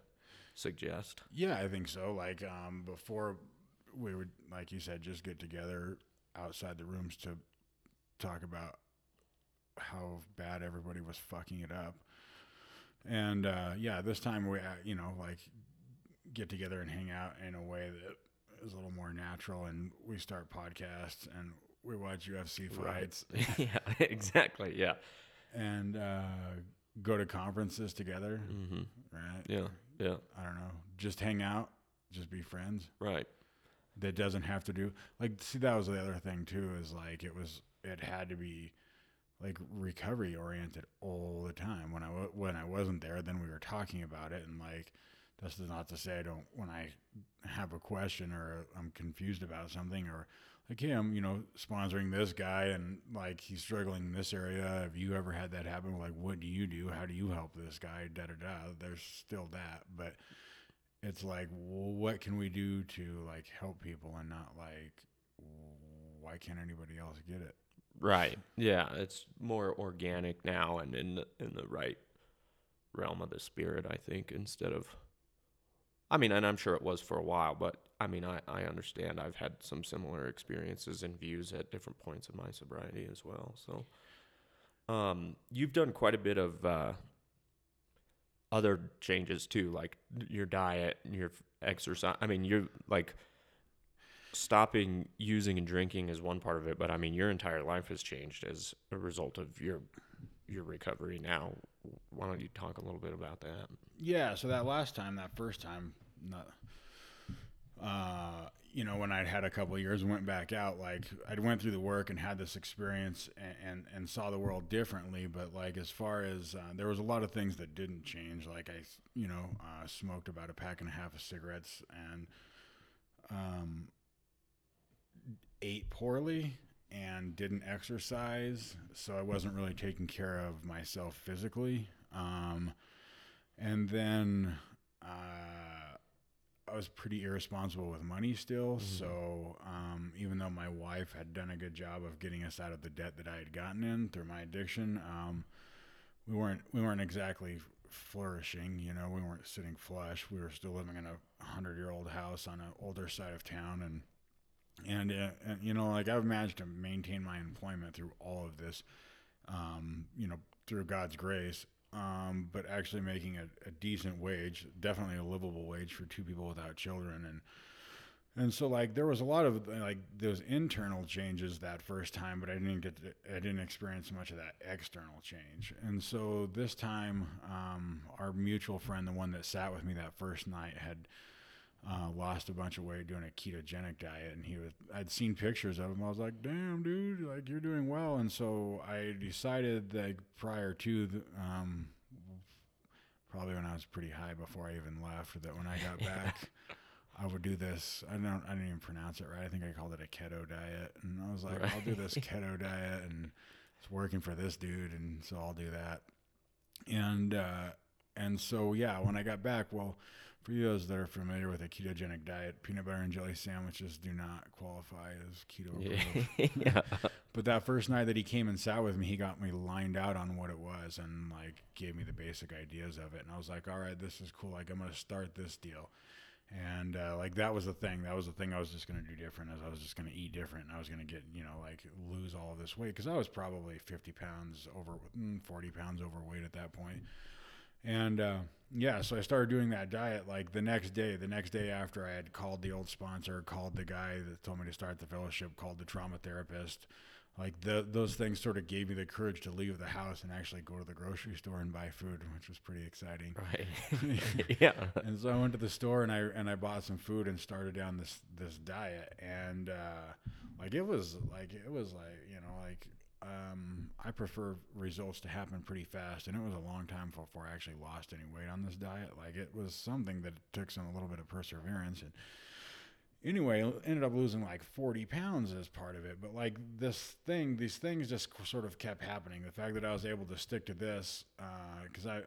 suggest. Yeah, I think so. Like um, before, we would, like you said, just get together outside the rooms to talk about how bad everybody was fucking it up. And uh, yeah, this time we, uh, you know, like get together and hang out in a way that is a little more natural, and we start podcasts and we watch UFC fights yeah, exactly. Yeah. and uh, go to conferences together, hmm right? Yeah. Yeah. I don't know, just hang out, just be friends. Right. that doesn't have to do like see that was the other thing too is like it was it had to be like recovery oriented all the time when I when I wasn't there then we were talking about it and like that's not to say I don't when I have a question or I'm confused about something or like hey I'm you know sponsoring this guy and like he's struggling in this area. Have you ever had that happen? Like what do you do? How do you help this guy? Da da da. There's still that. But it's like well, what can we do to like help people and not like why can't anybody else get it? Right. Yeah, it's more organic now and in the in the right realm of the spirit, I think, instead of I mean, and I'm sure it was for a while, but I mean, I, I understand I've had some similar experiences and views at different points in my sobriety as well. So um you've done quite a bit of uh other changes too, like your diet, your exercise. I mean, you're like stopping using and drinking is one part of it, but I mean your entire life has changed as a result of your your recovery now. Why don't you talk a little bit about that? yeah so that last time that first time not uh you know when i'd had a couple years went back out like I'd went through the work and had this experience and and, and saw the world differently. But like as far as uh, there was a lot of things that didn't change. Like i you know uh, smoked about a pack and a half of cigarettes and um ate poorly and didn't exercise. So i wasn't really taking care of myself physically. Um and then uh, I was pretty irresponsible with money still. So um, even though my wife had done a good job of getting us out of the debt that I had gotten in through my addiction, um, we weren't we weren't exactly flourishing. You know, we weren't sitting flush. We were still living in a hundred year old house on an older side of town, and and, uh, and you know, like I've managed to maintain my employment through all of this, um, you know, through God's grace. Um, but actually making a, a decent wage, definitely a livable wage for two people without children, and and so like there was a lot of like those internal changes that first time, but I didn't get to, I didn't experience much of that external change. And so this time, um, our mutual friend, the one that sat with me that first night, had uh, lost a bunch of weight doing a ketogenic diet, and he was I'd seen pictures of him. I was like, "Damn, dude, like you're doing well." And so I decided that prior to the, um, probably when I was pretty high before I even left, that when I got back. I would do this. I don't. I didn't even pronounce it right. I think I called it a keto diet, and I was like, right. I'll do this keto diet, and it's working for this dude, and so I'll do that. And uh, and so yeah, when I got back, well, for you those that are familiar with a ketogenic diet, peanut butter and jelly sandwiches do not qualify as keto. yeah. but that first night that he came and sat with me, he got me lined out on what it was and like gave me the basic ideas of it, and I was like, all right, this is cool. Like I'm gonna start this deal and uh, like that was the thing that was the thing i was just going to do different as i was just going to eat different and i was going to get you know like lose all of this weight because i was probably 50 pounds over mm, 40 pounds overweight at that point and uh, yeah so i started doing that diet like the next day the next day after i had called the old sponsor called the guy that told me to start the fellowship called the trauma therapist like the, those things sort of gave me the courage to leave the house and actually go to the grocery store and buy food, which was pretty exciting. Right. yeah. And so I went to the store and I and I bought some food and started down this this diet and uh, like it was like it was like you know like um, I prefer results to happen pretty fast, and it was a long time before I actually lost any weight on this diet. Like it was something that took some a little bit of perseverance and anyway, ended up losing like 40 pounds as part of it. But like this thing, these things just sort of kept happening. The fact that I was able to stick to this, because uh, I,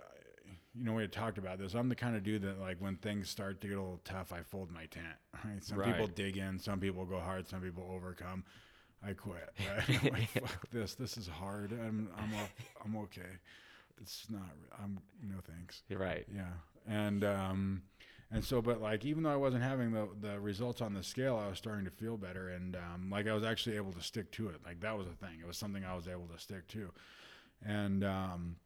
you know, we had talked about this. I'm the kind of dude that like when things start to get a little tough, I fold my tent. Right? Some right. people dig in, some people go hard, some people overcome. I quit. Right? I'm like, fuck this. This is hard. I'm I'm I'm okay. It's not. I'm no thanks. You're right. Yeah. And um, and so, but like, even though I wasn't having the, the results on the scale, I was starting to feel better. And um, like, I was actually able to stick to it. Like, that was a thing. It was something I was able to stick to. And, um,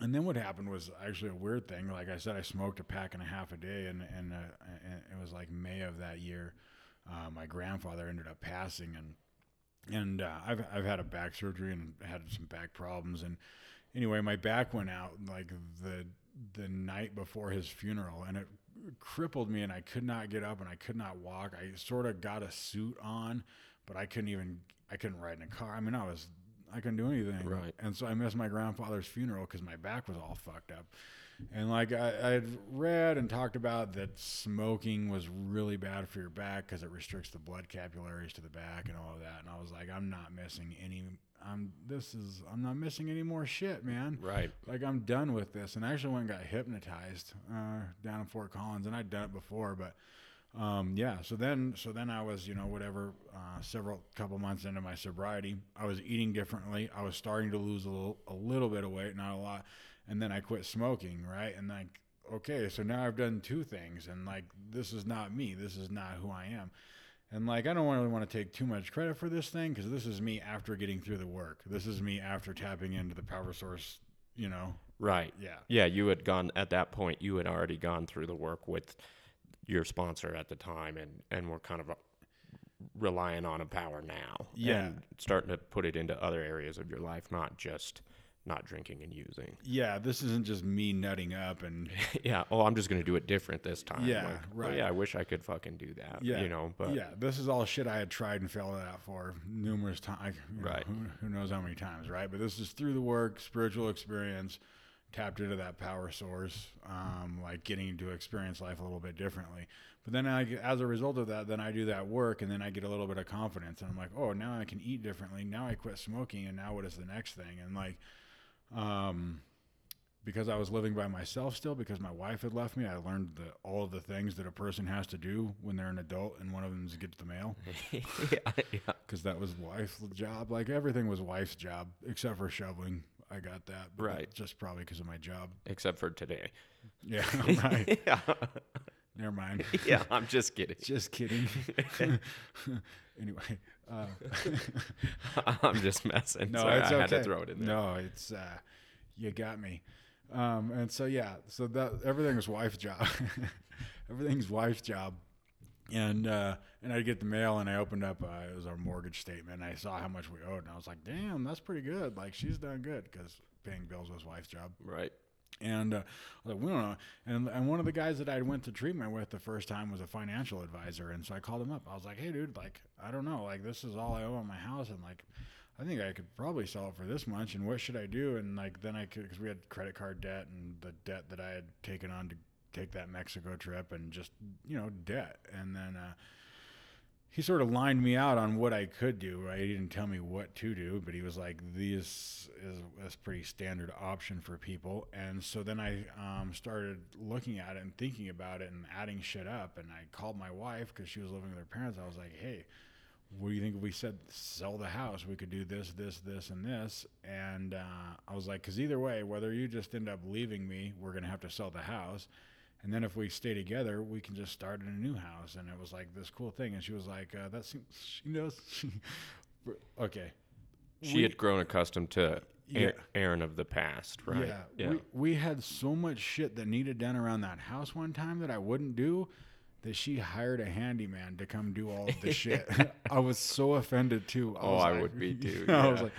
and then what happened was actually a weird thing. Like I said, I smoked a pack and a half a day, and and, uh, and it was like May of that year. Uh, my grandfather ended up passing, and and uh, I've I've had a back surgery and had some back problems, and anyway, my back went out like the the night before his funeral, and it crippled me and I could not get up and I could not walk. I sort of got a suit on, but I couldn't even I couldn't ride in a car. I mean, I was I couldn't do anything. Right. And so I missed my grandfather's funeral because my back was all fucked up. And like I, had read and talked about that smoking was really bad for your back because it restricts the blood capillaries to the back and all of that. And I was like, I'm not missing any I'm this is I'm not missing any more shit, man. Right. Like I'm done with this. And I actually went and got hypnotized uh, down in Fort Collins, and I'd done it before, but um, yeah. So then, so then I was, you know, whatever, uh, several couple months into my sobriety, I was eating differently. I was starting to lose a little, a little bit of weight, not a lot, and then I quit smoking, right? And like, okay, so now I've done two things, and like, this is not me. This is not who I am. And like, I don't really want to take too much credit for this thing because this is me after getting through the work. This is me after tapping into the power source, you know? Right. Yeah. Yeah. You had gone, at that point, you had already gone through the work with your sponsor at the time and, and we're kind of uh, relying on a power now. Yeah. starting to put it into other areas of your life, not just not drinking and using. Yeah, this isn't just me nutting up and yeah. Oh, I'm just gonna do it different this time. Yeah, like, right. Oh, yeah, I wish I could fucking do that. Yeah, you know. But yeah, this is all shit I had tried and failed at for numerous times. Right. Know, who, who, knows how many times, right? But this is through the work, spiritual experience, tapped into that power source, um, like getting to experience life a little bit differently. But then, I, as a result of that, then I do that work, and then I get a little bit of confidence, and I'm like, oh, now I can eat differently. Now I quit smoking, and now what is the next thing? And like um, because I was living by myself still, because my wife had left me, I learned the, all of the things that a person has to do when they're an adult, and one of them is get the mail. yeah, Because that was wife's job. Like everything was wife's job, except for shoveling. I got that. right. Just probably because of my job. Except for today. Yeah. Right. yeah. Never mind. yeah, I'm just kidding. Just kidding. anyway, uh, I'm just messing. no, Sorry, it's I okay. had to throw it in there. No, it's uh, you got me. Um, and so yeah, so that everything was wife's job. Everything's wife's job. And uh, and I get the mail and I opened up uh, it was our mortgage statement and I saw how much we owed and I was like, damn, that's pretty good. Like she's done good because paying bills was wife's job. Right. And uh, I was like, we don't know. And, and one of the guys that I went to treatment with the first time was a financial advisor. And so I called him up. I was like, hey, dude, like, I don't know. Like, this is all I owe on my house. And, like, I think I could probably sell it for this much. And what should I do? And, like, then I could, because we had credit card debt and the debt that I had taken on to take that Mexico trip and just, you know, debt. And then, uh, he sort of lined me out on what I could do. Right? He didn't tell me what to do, but he was like, "This is a pretty standard option for people." And so then I um, started looking at it and thinking about it and adding shit up. And I called my wife because she was living with her parents. I was like, "Hey, what do you think if we said sell the house? We could do this, this, this, and this." And uh, I was like, "Because either way, whether you just end up leaving me, we're gonna have to sell the house." And then if we stay together, we can just start in a new house. And it was like this cool thing. And she was like, uh, "That seems she knows." okay. She We- had grown accustomed to Yeah. Aaron of the past, right? Yeah. We, we had so much shit that needed done around that house one time that I wouldn't do that she hired a handyman to come do all of the shit. I was so offended too. Oh, was I like- would be too, I was like,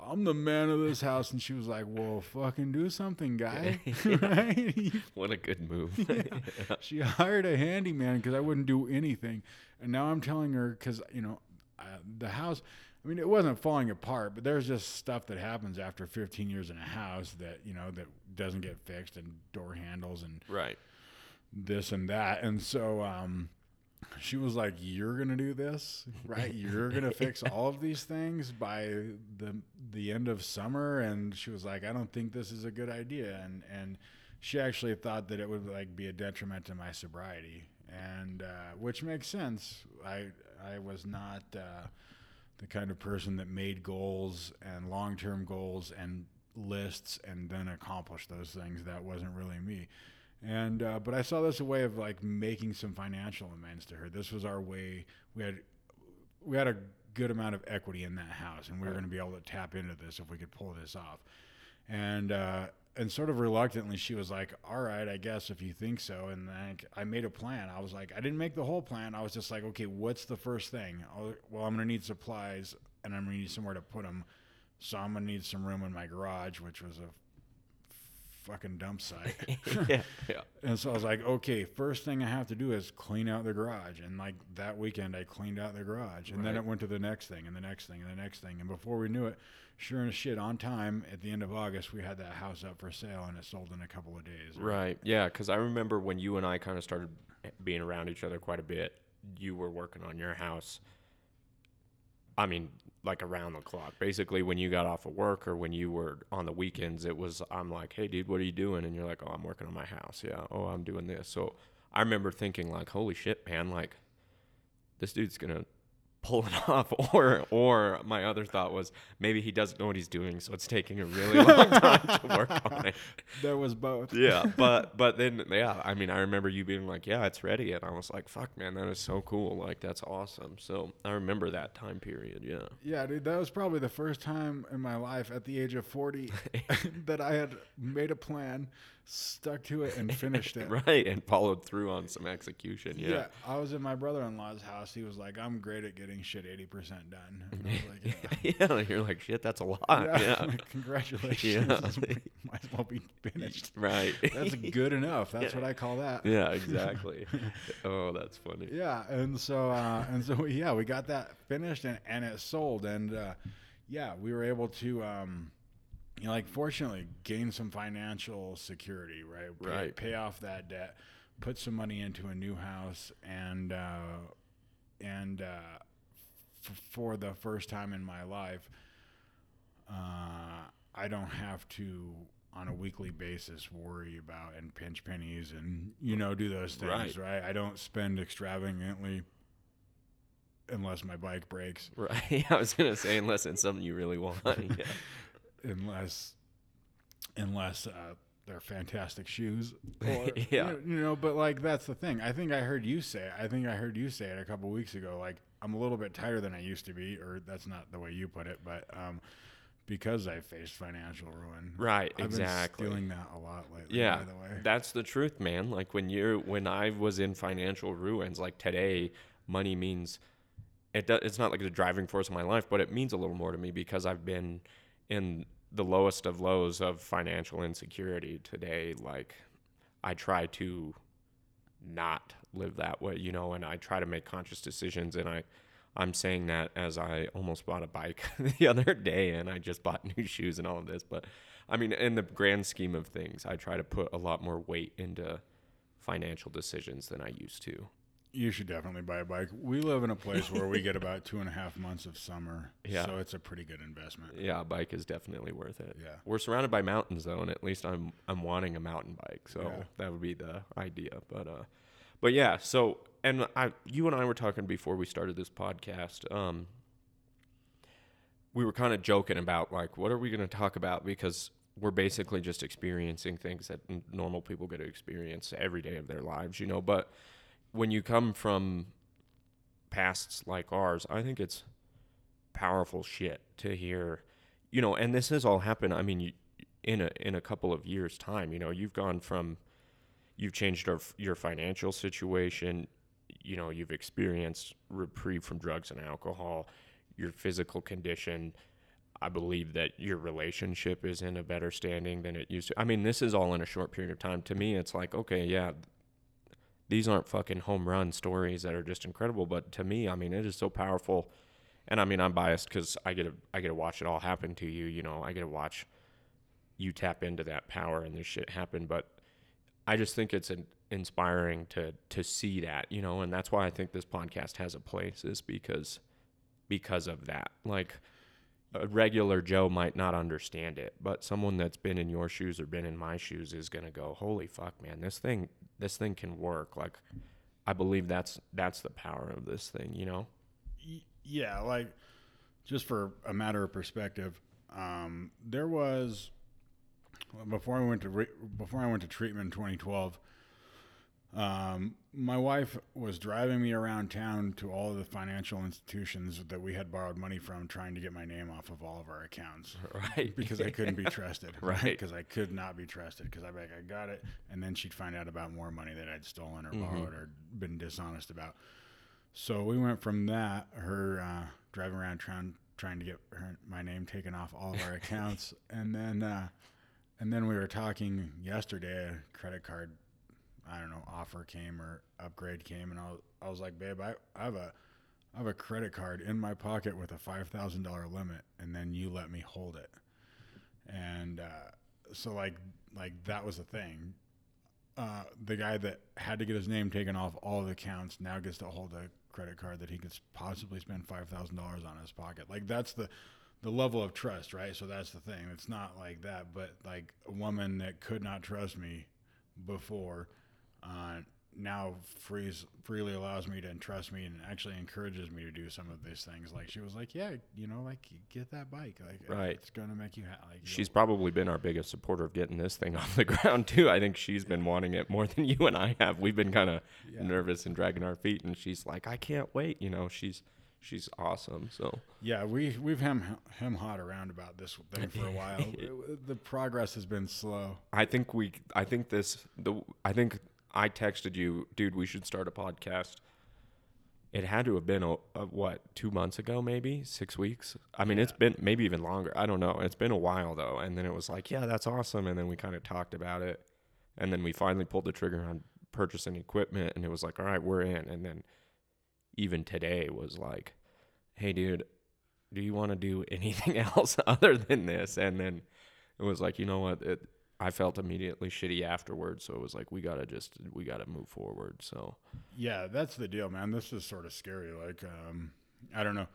I'm the man of this house. And she was like, well, fucking do something, guy. right? what a good move. she hired a handyman because I wouldn't do anything, and now I'm telling her because you know uh, the house. I mean, it wasn't falling apart, but there's just stuff that happens after 15 years in a house that you know that doesn't get fixed, and door handles and right. This and that, and so um, she was like, "You're gonna do this, right? You're gonna fix all of these things by the the end of summer." And she was like, "I don't think this is a good idea," and and she actually thought that it would like be a detriment to my sobriety, and uh, which makes sense. I I was not. Uh, the kind of person that made goals and long-term goals and lists and then accomplished those things that wasn't really me and uh, but i saw this a way of like making some financial amends to her. This was our way we had we had a good amount of equity in that house and we were going to be able to tap into this if we could pull this off. And uh, and sort of reluctantly she was like all right i guess if you think so. And then i made a plan. I was like i didn't make the whole plan. I was just like okay what's the first thing? I'll, well i'm going to need supplies and i'm going to need somewhere to put them so i'm going to need some room in my garage which was a fucking dump site yeah. Yeah. and so I was like, okay, first thing I have to do is clean out the garage. And like that weekend, I cleaned out the garage. And then it went to the next thing and the next thing and the next thing. And before we knew it, sure as shit, on time at the end of August, we had that house up for sale and it sold in a couple of days. Right. Yeah. Because I remember when you and I kind of started being around each other quite a bit, you were working on your house. I mean, like around the clock. Basically, when you got off of work or when you were on the weekends, it was, I'm like, hey, dude, what are you doing? And you're like, oh, I'm working on my house. Yeah. Oh, I'm doing this. So I remember thinking, like, holy shit, man, like, this dude's to pull it off or or my other thought was maybe he doesn't know what he's doing so it's taking a really long time to work on it There was both. yeah, but but then yeah, I mean, I remember you being like, "Yeah, it's ready," and I was like, "Fuck, man, that is so cool! Like, that's awesome." So I remember that time period. Yeah, Yeah, dude, that was probably the first time in my life at the age of 40 that I had made a plan, stuck to it, and finished it. right, and followed through on some execution. Yeah. Yeah, I was in my brother-in-law's house. He was like, "I'm great at getting shit 80% done." And I was like, "Yeah." yeah, you're like, "Shit, that's a lot." Yeah, like, Congratulations. Yeah. Might as well be finished. right. That's good enough. That's what I call that. yeah, exactly. oh, that's funny. Yeah, and so uh, and so yeah, we got that finished and, and it sold, and uh, yeah, we were able to, um, you know, like fortunately gain some financial security, right? Pay, Right. Pay off that debt, put some money into a new house, and uh, and uh, f- for the first time in my life, uh, I don't have to on a weekly basis worry about and pinch pennies and you know do those things Right. right, I don't spend extravagantly unless my bike breaks Right. I was gonna say, unless it's something you really want. Yeah. unless unless uh, they're fantastic shoes. Or, Yeah. You know, but like that's the thing. I think I heard you say. It. I think I heard you say it a couple weeks ago. Like I'm a little bit tighter than I used to be, or that's not the way you put it, but um, because I faced financial ruin. Right, I've exactly. been stealing that a lot lately. Yeah, By the way. that's the truth, man. Like when you're when I was in financial ruins, like today, money means it. Do, it's not like the driving force of my life, but it means a little more to me because I've been in the lowest of lows of financial insecurity today. Like I try to not live that way, you know, and I try to make conscious decisions, and I. I'm saying that as I almost bought a bike the other day and I just bought new shoes and all of this. But I mean, in the grand scheme of things, I try to put a lot more weight into financial decisions than I used to. You should definitely buy a bike. We live in a place where we get about two and a half months of summer, Yeah. so it's a pretty good investment. Yeah, a bike is definitely worth it. Yeah. We're surrounded by mountains though, and at least I'm I'm wanting a mountain bike, so Yeah. that would be the idea. But uh, but yeah, so and I you and I were talking before we started this podcast. Um, we were kind of joking about like what are we going to talk about because we're basically just experiencing things that n- normal people get to experience every day of their lives, you know. But when you come from pasts like ours, I think it's powerful shit to hear, you know. And this has all happened. I mean, you, in a in a couple of years' time, you know, you've gone from you've changed our, your financial situation. You know, you've experienced reprieve from drugs and alcohol. Your physical condition. I believe that your relationship is in a better standing than it used to. I mean, this is all in a short period of time. To me, it's like, okay, yeah, these aren't fucking home run stories that are just incredible, but to me, I mean, it is so powerful. And I mean, I'm biased because I get to I get to watch it all happen to you. You know, I get to watch you tap into that power and this shit happen. But I just think it's an inspiring to to see that, you know, and that's why I think this podcast has a place is because because of that. Like a regular Joe might not understand it, but someone that's been in your shoes or been in my shoes is gonna go, "Holy fuck, man! This thing, this thing can work." Like, I believe that's that's the power of this thing, you know. Yeah, like just for a matter of perspective, um, there was before I went to re- before I went to treatment in 2012. Um, my wife was driving me around town to all of the financial institutions that we had borrowed money from, trying to get my name off of all of our accounts Right. because I couldn't be trusted. Right. Because I could not be trusted. Because I'd be like, I got it, and then she'd find out about more money that I'd stolen or borrowed or been dishonest about. So we went from that, her uh, driving around trying trying to get her, my name taken off all of our accounts, and then uh, and then we were talking yesterday. Credit card, I don't know, offer came or upgrade came, and I was, I was like, babe, I, I have a I have a credit card in my pocket with a five thousand dollar limit, and then you let me hold it, and uh, so like like that was the thing. Uh, the guy that had to get his name taken off all the accounts now gets to hold a credit card that he could possibly spend five thousand dollars on his pocket. Like that's the the level of trust, right? So that's the thing. It's not like that, but like a woman that could not trust me before, uh, now frees freely allows me to entrust me and actually encourages me to do some of these things. Like she was like, yeah, you know, like get that bike, like Right. it's gonna make you happy. Like, She's probably been our biggest supporter of getting this thing off the ground too. I think she's been wanting it more than you and I have. We've been kind of Yeah. nervous and dragging our feet, and she's like, "I can't wait." You know, she's she's awesome. So Yeah, we we've hem hem hot around about this thing for a while. the progress has been slow. I think we, I think this, the, I think I texted you, dude. We should start a podcast. It had to have been a, a what two months ago, maybe six weeks. I mean, it's been maybe even longer. I don't know. It's been a while though. And then it was like, yeah, that's awesome. And then we kind of talked about it, and then we finally pulled the trigger on purchasing equipment, and it was like, all right, we're in. And then even today was like, hey, dude, do you want to do anything else other than this? And then it was like, you know what? It, I felt immediately shitty afterwards. So it was like, we gotta just, we gotta move forward. So Yeah, that's the deal, man. This is sort of scary. Like, um, I don't know.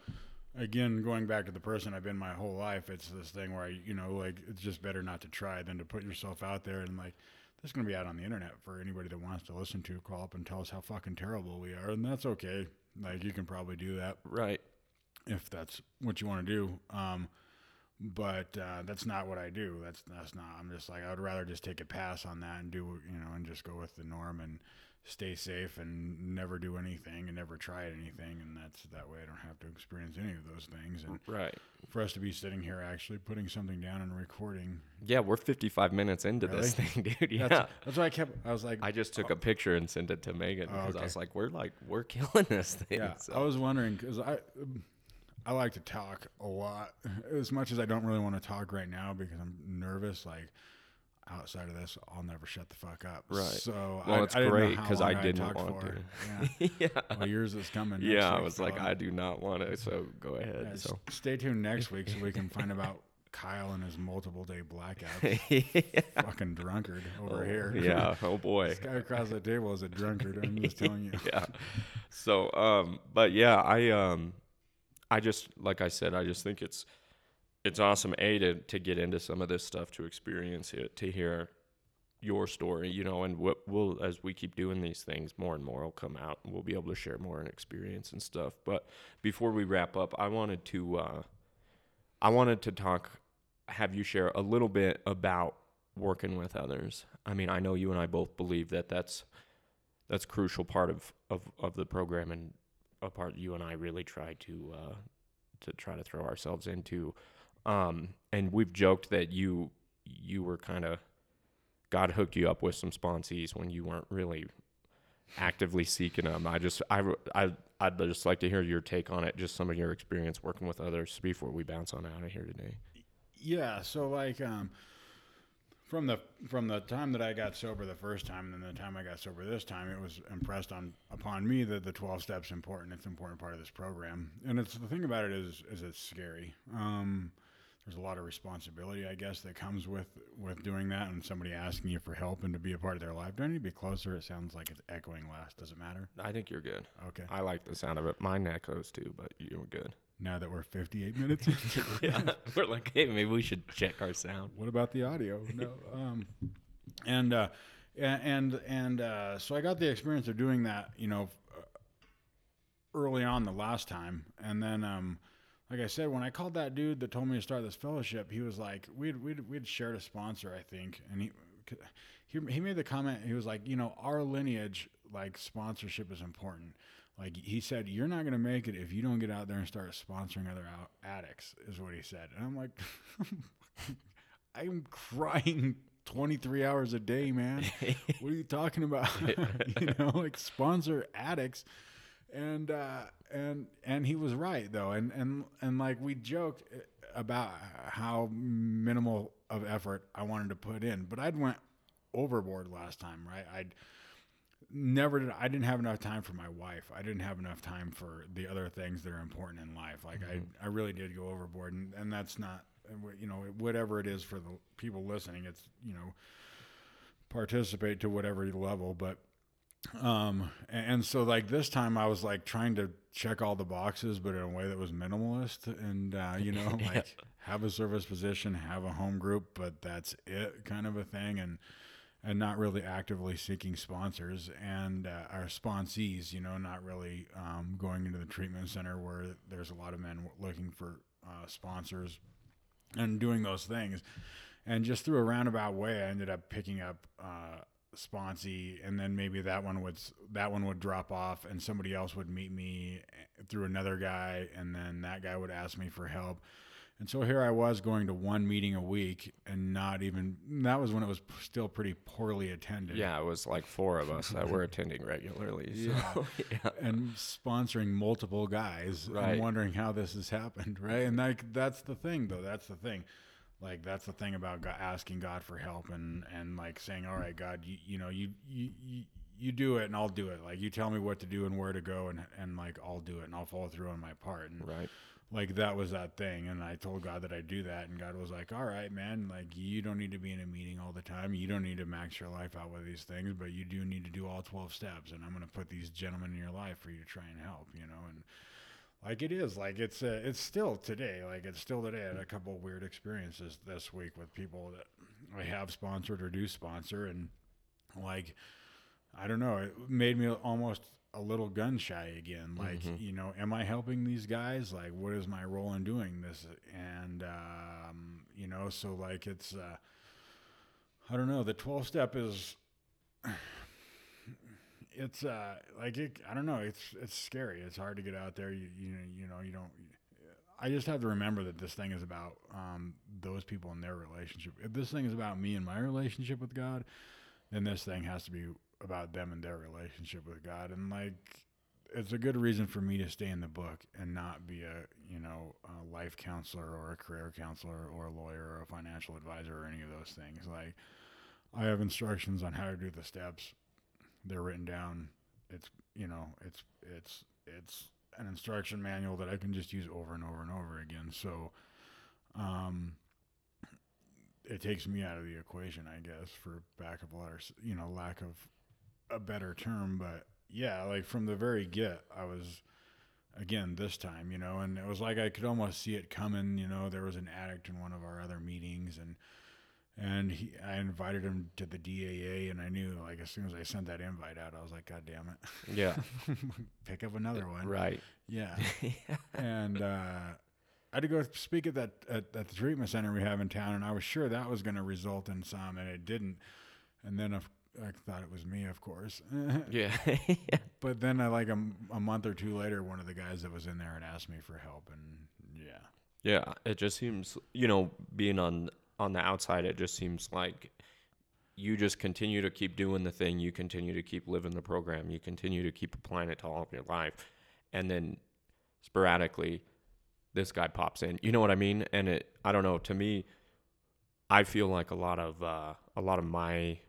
Again, going back to the person I've been my whole life, it's this thing where I, you know, like it's just better not to try than to put yourself out there and like this is gonna be out on the internet for anybody that wants to listen to. Call up and tell us how fucking terrible we are, and that's okay. Like you can probably do that right, if that's what you want to do. Um, but uh, that's not what I do. That's that's not. I'm just like I would rather just take a pass on that and do you know and just go with the norm and stay safe and never do anything and never try anything and that's that way I don't have to experience any of those things and Right. for us to be sitting here actually putting something down and recording Yeah, we're 55 minutes into this thing, dude. Yeah. that's, that's why I kept I was like I just took a picture and sent it to Megan Oh, because I was like, we're like, we're killing this thing. Yeah, so- I was wondering because I I like to talk a lot as much as I don't really want to talk right now because I'm nervous. Like outside of this, I'll never shut the fuck up. Right. So Well, I, it's I didn't great because I didn't talked want for. to. Yeah. yeah. Well, yours is coming. Next Yeah, I was like, I'll- do not want to. So go ahead. yeah, so. stay tuned next week so we can find about Kyle and his multiple day blackouts. yeah. Fucking drunkard over here. Yeah. Oh boy. this guy across the table is a drunkard. I'm just telling you. yeah. So, um, but yeah, I, um, I just, like I said, I just think it's, it's awesome. A to, to get into some of this stuff, to experience it, to hear your story, you know, and what we'll, as we keep doing these things, more and more will come out and we'll be able to share more and experience and stuff. But before we wrap up, I wanted to, uh, I wanted to talk, have you share a little bit about working with others. I mean, I know you and I both believe that that's, that's crucial part of, of, of the program and a part you and I really try to uh, to try to throw ourselves into. Um, and we've joked that you you were kind of God hooked you up with some sponsees when you weren't really actively seeking them. I just I I I'd just like to hear your take on it, just some of your experience working with others before we bounce on out of here today. Yeah, so like um from the from the time that I got sober the first time and then the time I got sober this time, it was impressed on upon me that the twelve steps important. It's an important part of this program, and it's the thing about it is is it's scary. Um, there's a lot of responsibility, I guess, that comes with with doing that, and somebody asking you for help and to be a part of their life. Do I need to be closer? It sounds like it's echoing less. Does it matter? I think you're good. Okay. I like the sound of it. Mine echoes too, but you're good. Now that we're 58 minutes into yeah, we're like, hey, maybe we should check our sound. what about the audio? No. Um, and uh, and and uh, so I got the experience of doing that, you know, uh, early on the last time, and then um, like I said, when I called that dude that told me to start this fellowship, he was like, we'd we'd we'd shared a sponsor, I think, and he. He, he made the comment he was like you know our lineage like sponsorship is important like he said you're not going to make it if you don't get out there and start sponsoring other out- addicts is what he said. And i'm like i'm crying 23 hours a day man. What are you talking about? You know like sponsor addicts. And uh and and he was right though. And and and like we joked about how minimal of effort i wanted to put in. But i'd went overboard last time right? I'd never did i didn't have enough time for my wife. I didn't have enough time for the other things that are important in life. Like i i really did go overboard and and that's not you know whatever it is for the people listening it's you know participate to whatever level but um and, and so like this time i was like trying to check all the boxes but in a way that was minimalist and uh you know like have a service position have a home group but that's it kind of a thing and and not really actively seeking sponsors and uh, our sponsees you know not really um, going into the treatment center where there's a lot of men looking for uh, sponsors and doing those things. And just through a roundabout way i ended up picking up uh, sponsee and then maybe that one would that one would drop off and somebody else would meet me eh, through another guy and then that guy would ask me for help and so here I was going to one meeting a week and not even that was when it was p- still pretty poorly attended. Yeah, it was like four of us that were attending regularly. So, yeah. And sponsoring multiple guys Right. and wondering how this has happened, right? And like that's the thing though. That's the thing. Like that's the thing about God, asking God for help and and like saying, "All right, God, you you know, you you you you do it and I'll do it. Like you tell me what to do and where to go and and like I'll do it and I'll follow through on my part." And Right. Like that was that thing and i told god that i'd do that and god was like all right man like you don't need to be in a meeting all the time. You don't need to max your life out with these things but you do need to do all 12 steps and i'm going to put these gentlemen in your life for you to try and help you know and like it is like it's uh, it's still today like it's still today. I had a couple weird experiences this week with people that i have sponsored or do sponsor and like i don't know it made me almost a little gun shy again like Mhm. you know am i helping these guys like what is my role in doing this and um you know. So like it's, uh, I don't know. The twelve step is, it's uh, like it, I don't know. It's it's scary. It's hard to get out there. You you know you know you don't. I just have to remember that this thing is about um, those people and their relationship. If this thing is about me and my relationship with God, then this thing has to be about them and their relationship with God. And like, it's a good reason for me to stay in the book and not be a you know a life counselor or a career counselor or a lawyer or a financial advisor or any of those things. Like, I have instructions on how to do the steps. They're written down. It's you know it's it's it's an instruction manual that I can just use over and over and over again. So, um, it takes me out of the equation, I guess, for back of letters, you know, lack of a better term. But yeah, like from the very get, I was again this time, you know, and it was like I could almost see it coming. You know, there was an addict in one of our other meetings, and and he, I invited him to the DAA, and I knew like as soon as I sent that invite out, I was like, God damn it, Yeah. pick up another one, right. yeah. and uh, I had to go speak at that at, at the treatment center we have in town, and I was sure that was going to result in some, and it didn't. And then if, I thought it was me, of course. Yeah. but then, I, like a month or two later, one of the guys that was in there had asked me for help, and yeah, Yeah, it just seems, you know, being on on the outside, it just seems like you just continue to keep doing the thing, you continue to keep living the program, you continue to keep applying it to all of your life, and then sporadically, this guy pops in. You know what I mean? And it, I don't know. To me, I feel like a lot of uh, a lot of my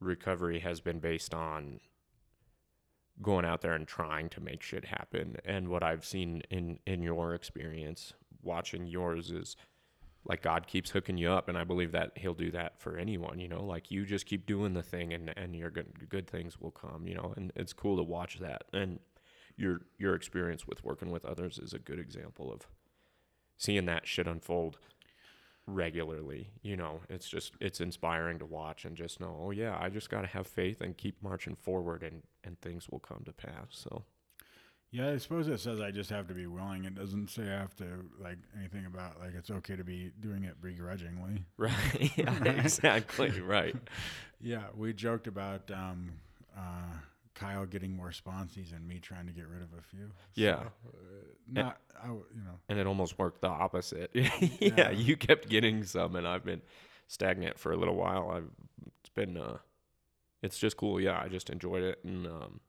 recovery has been based on going out there and trying to make shit happen. And what I've seen in in your experience, watching yours, is like God keeps hooking you up, and I believe that He'll do that for anyone. You know, like you just keep doing the thing, and and your good good things will come. You know, and it's cool to watch that. And your your experience with working with others is a good example of seeing that shit unfold regularly you know it's just it's inspiring to watch and just know oh yeah i just got to have faith and keep marching forward and and things will come to pass so yeah. I suppose it says I just have to be willing. It doesn't say I have to like anything about like it's okay to be doing it begrudgingly. right yeah exactly right Yeah, we joked about um, uh, Kyle getting more sponsees and me trying to get rid of a few. Yeah. uh, not I, w- you know. and it almost worked the opposite yeah, Yeah. you kept getting some and i've been stagnant for a little while i've it's been uh it's just cool yeah i just enjoyed it and um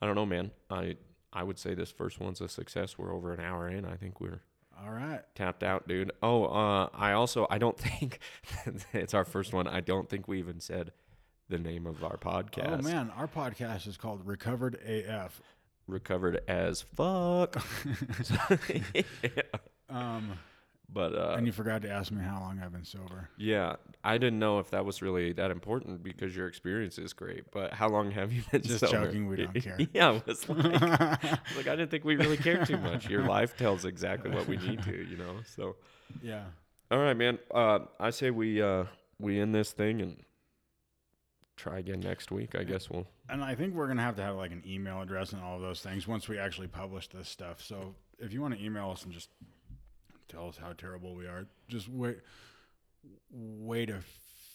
i don't know man i i would say this first one's a success we're over an hour in i think we're All right. tapped out, dude. Oh, uh, I also I don't think it's our first one. I don't think we even said the name of our podcast. Oh man, our podcast is called Recovered AF. Recovered as fuck. Um, But uh, and you forgot to ask me how long I've been sober. yeah, I didn't know if that was really that important because your experience is great. But how long have you been Just sober? joking, we don't care. yeah, it was like, like I didn't think we really cared too much. Your life tells exactly what we need to, you know. So yeah. All right, man. Uh, I say we uh, we end this thing and try again next week. I guess we'll. And I think we're gonna have to have like an email address and all of those things once we actually publish this stuff. So if you want to email us and just tell us how terrible we are, just wait wait a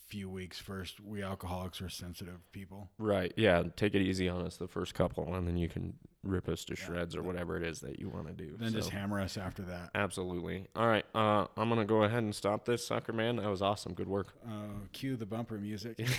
few weeks first. We alcoholics are sensitive people. Right. Yeah. Take it easy on us the first couple, and then you can rip us to shreds or whatever it is that you want to do. Then just hammer us after that. absolutely. All right. Uh, I'm gonna go ahead and stop this sucker, man. That was awesome. Good work. Uh, cue the bumper music.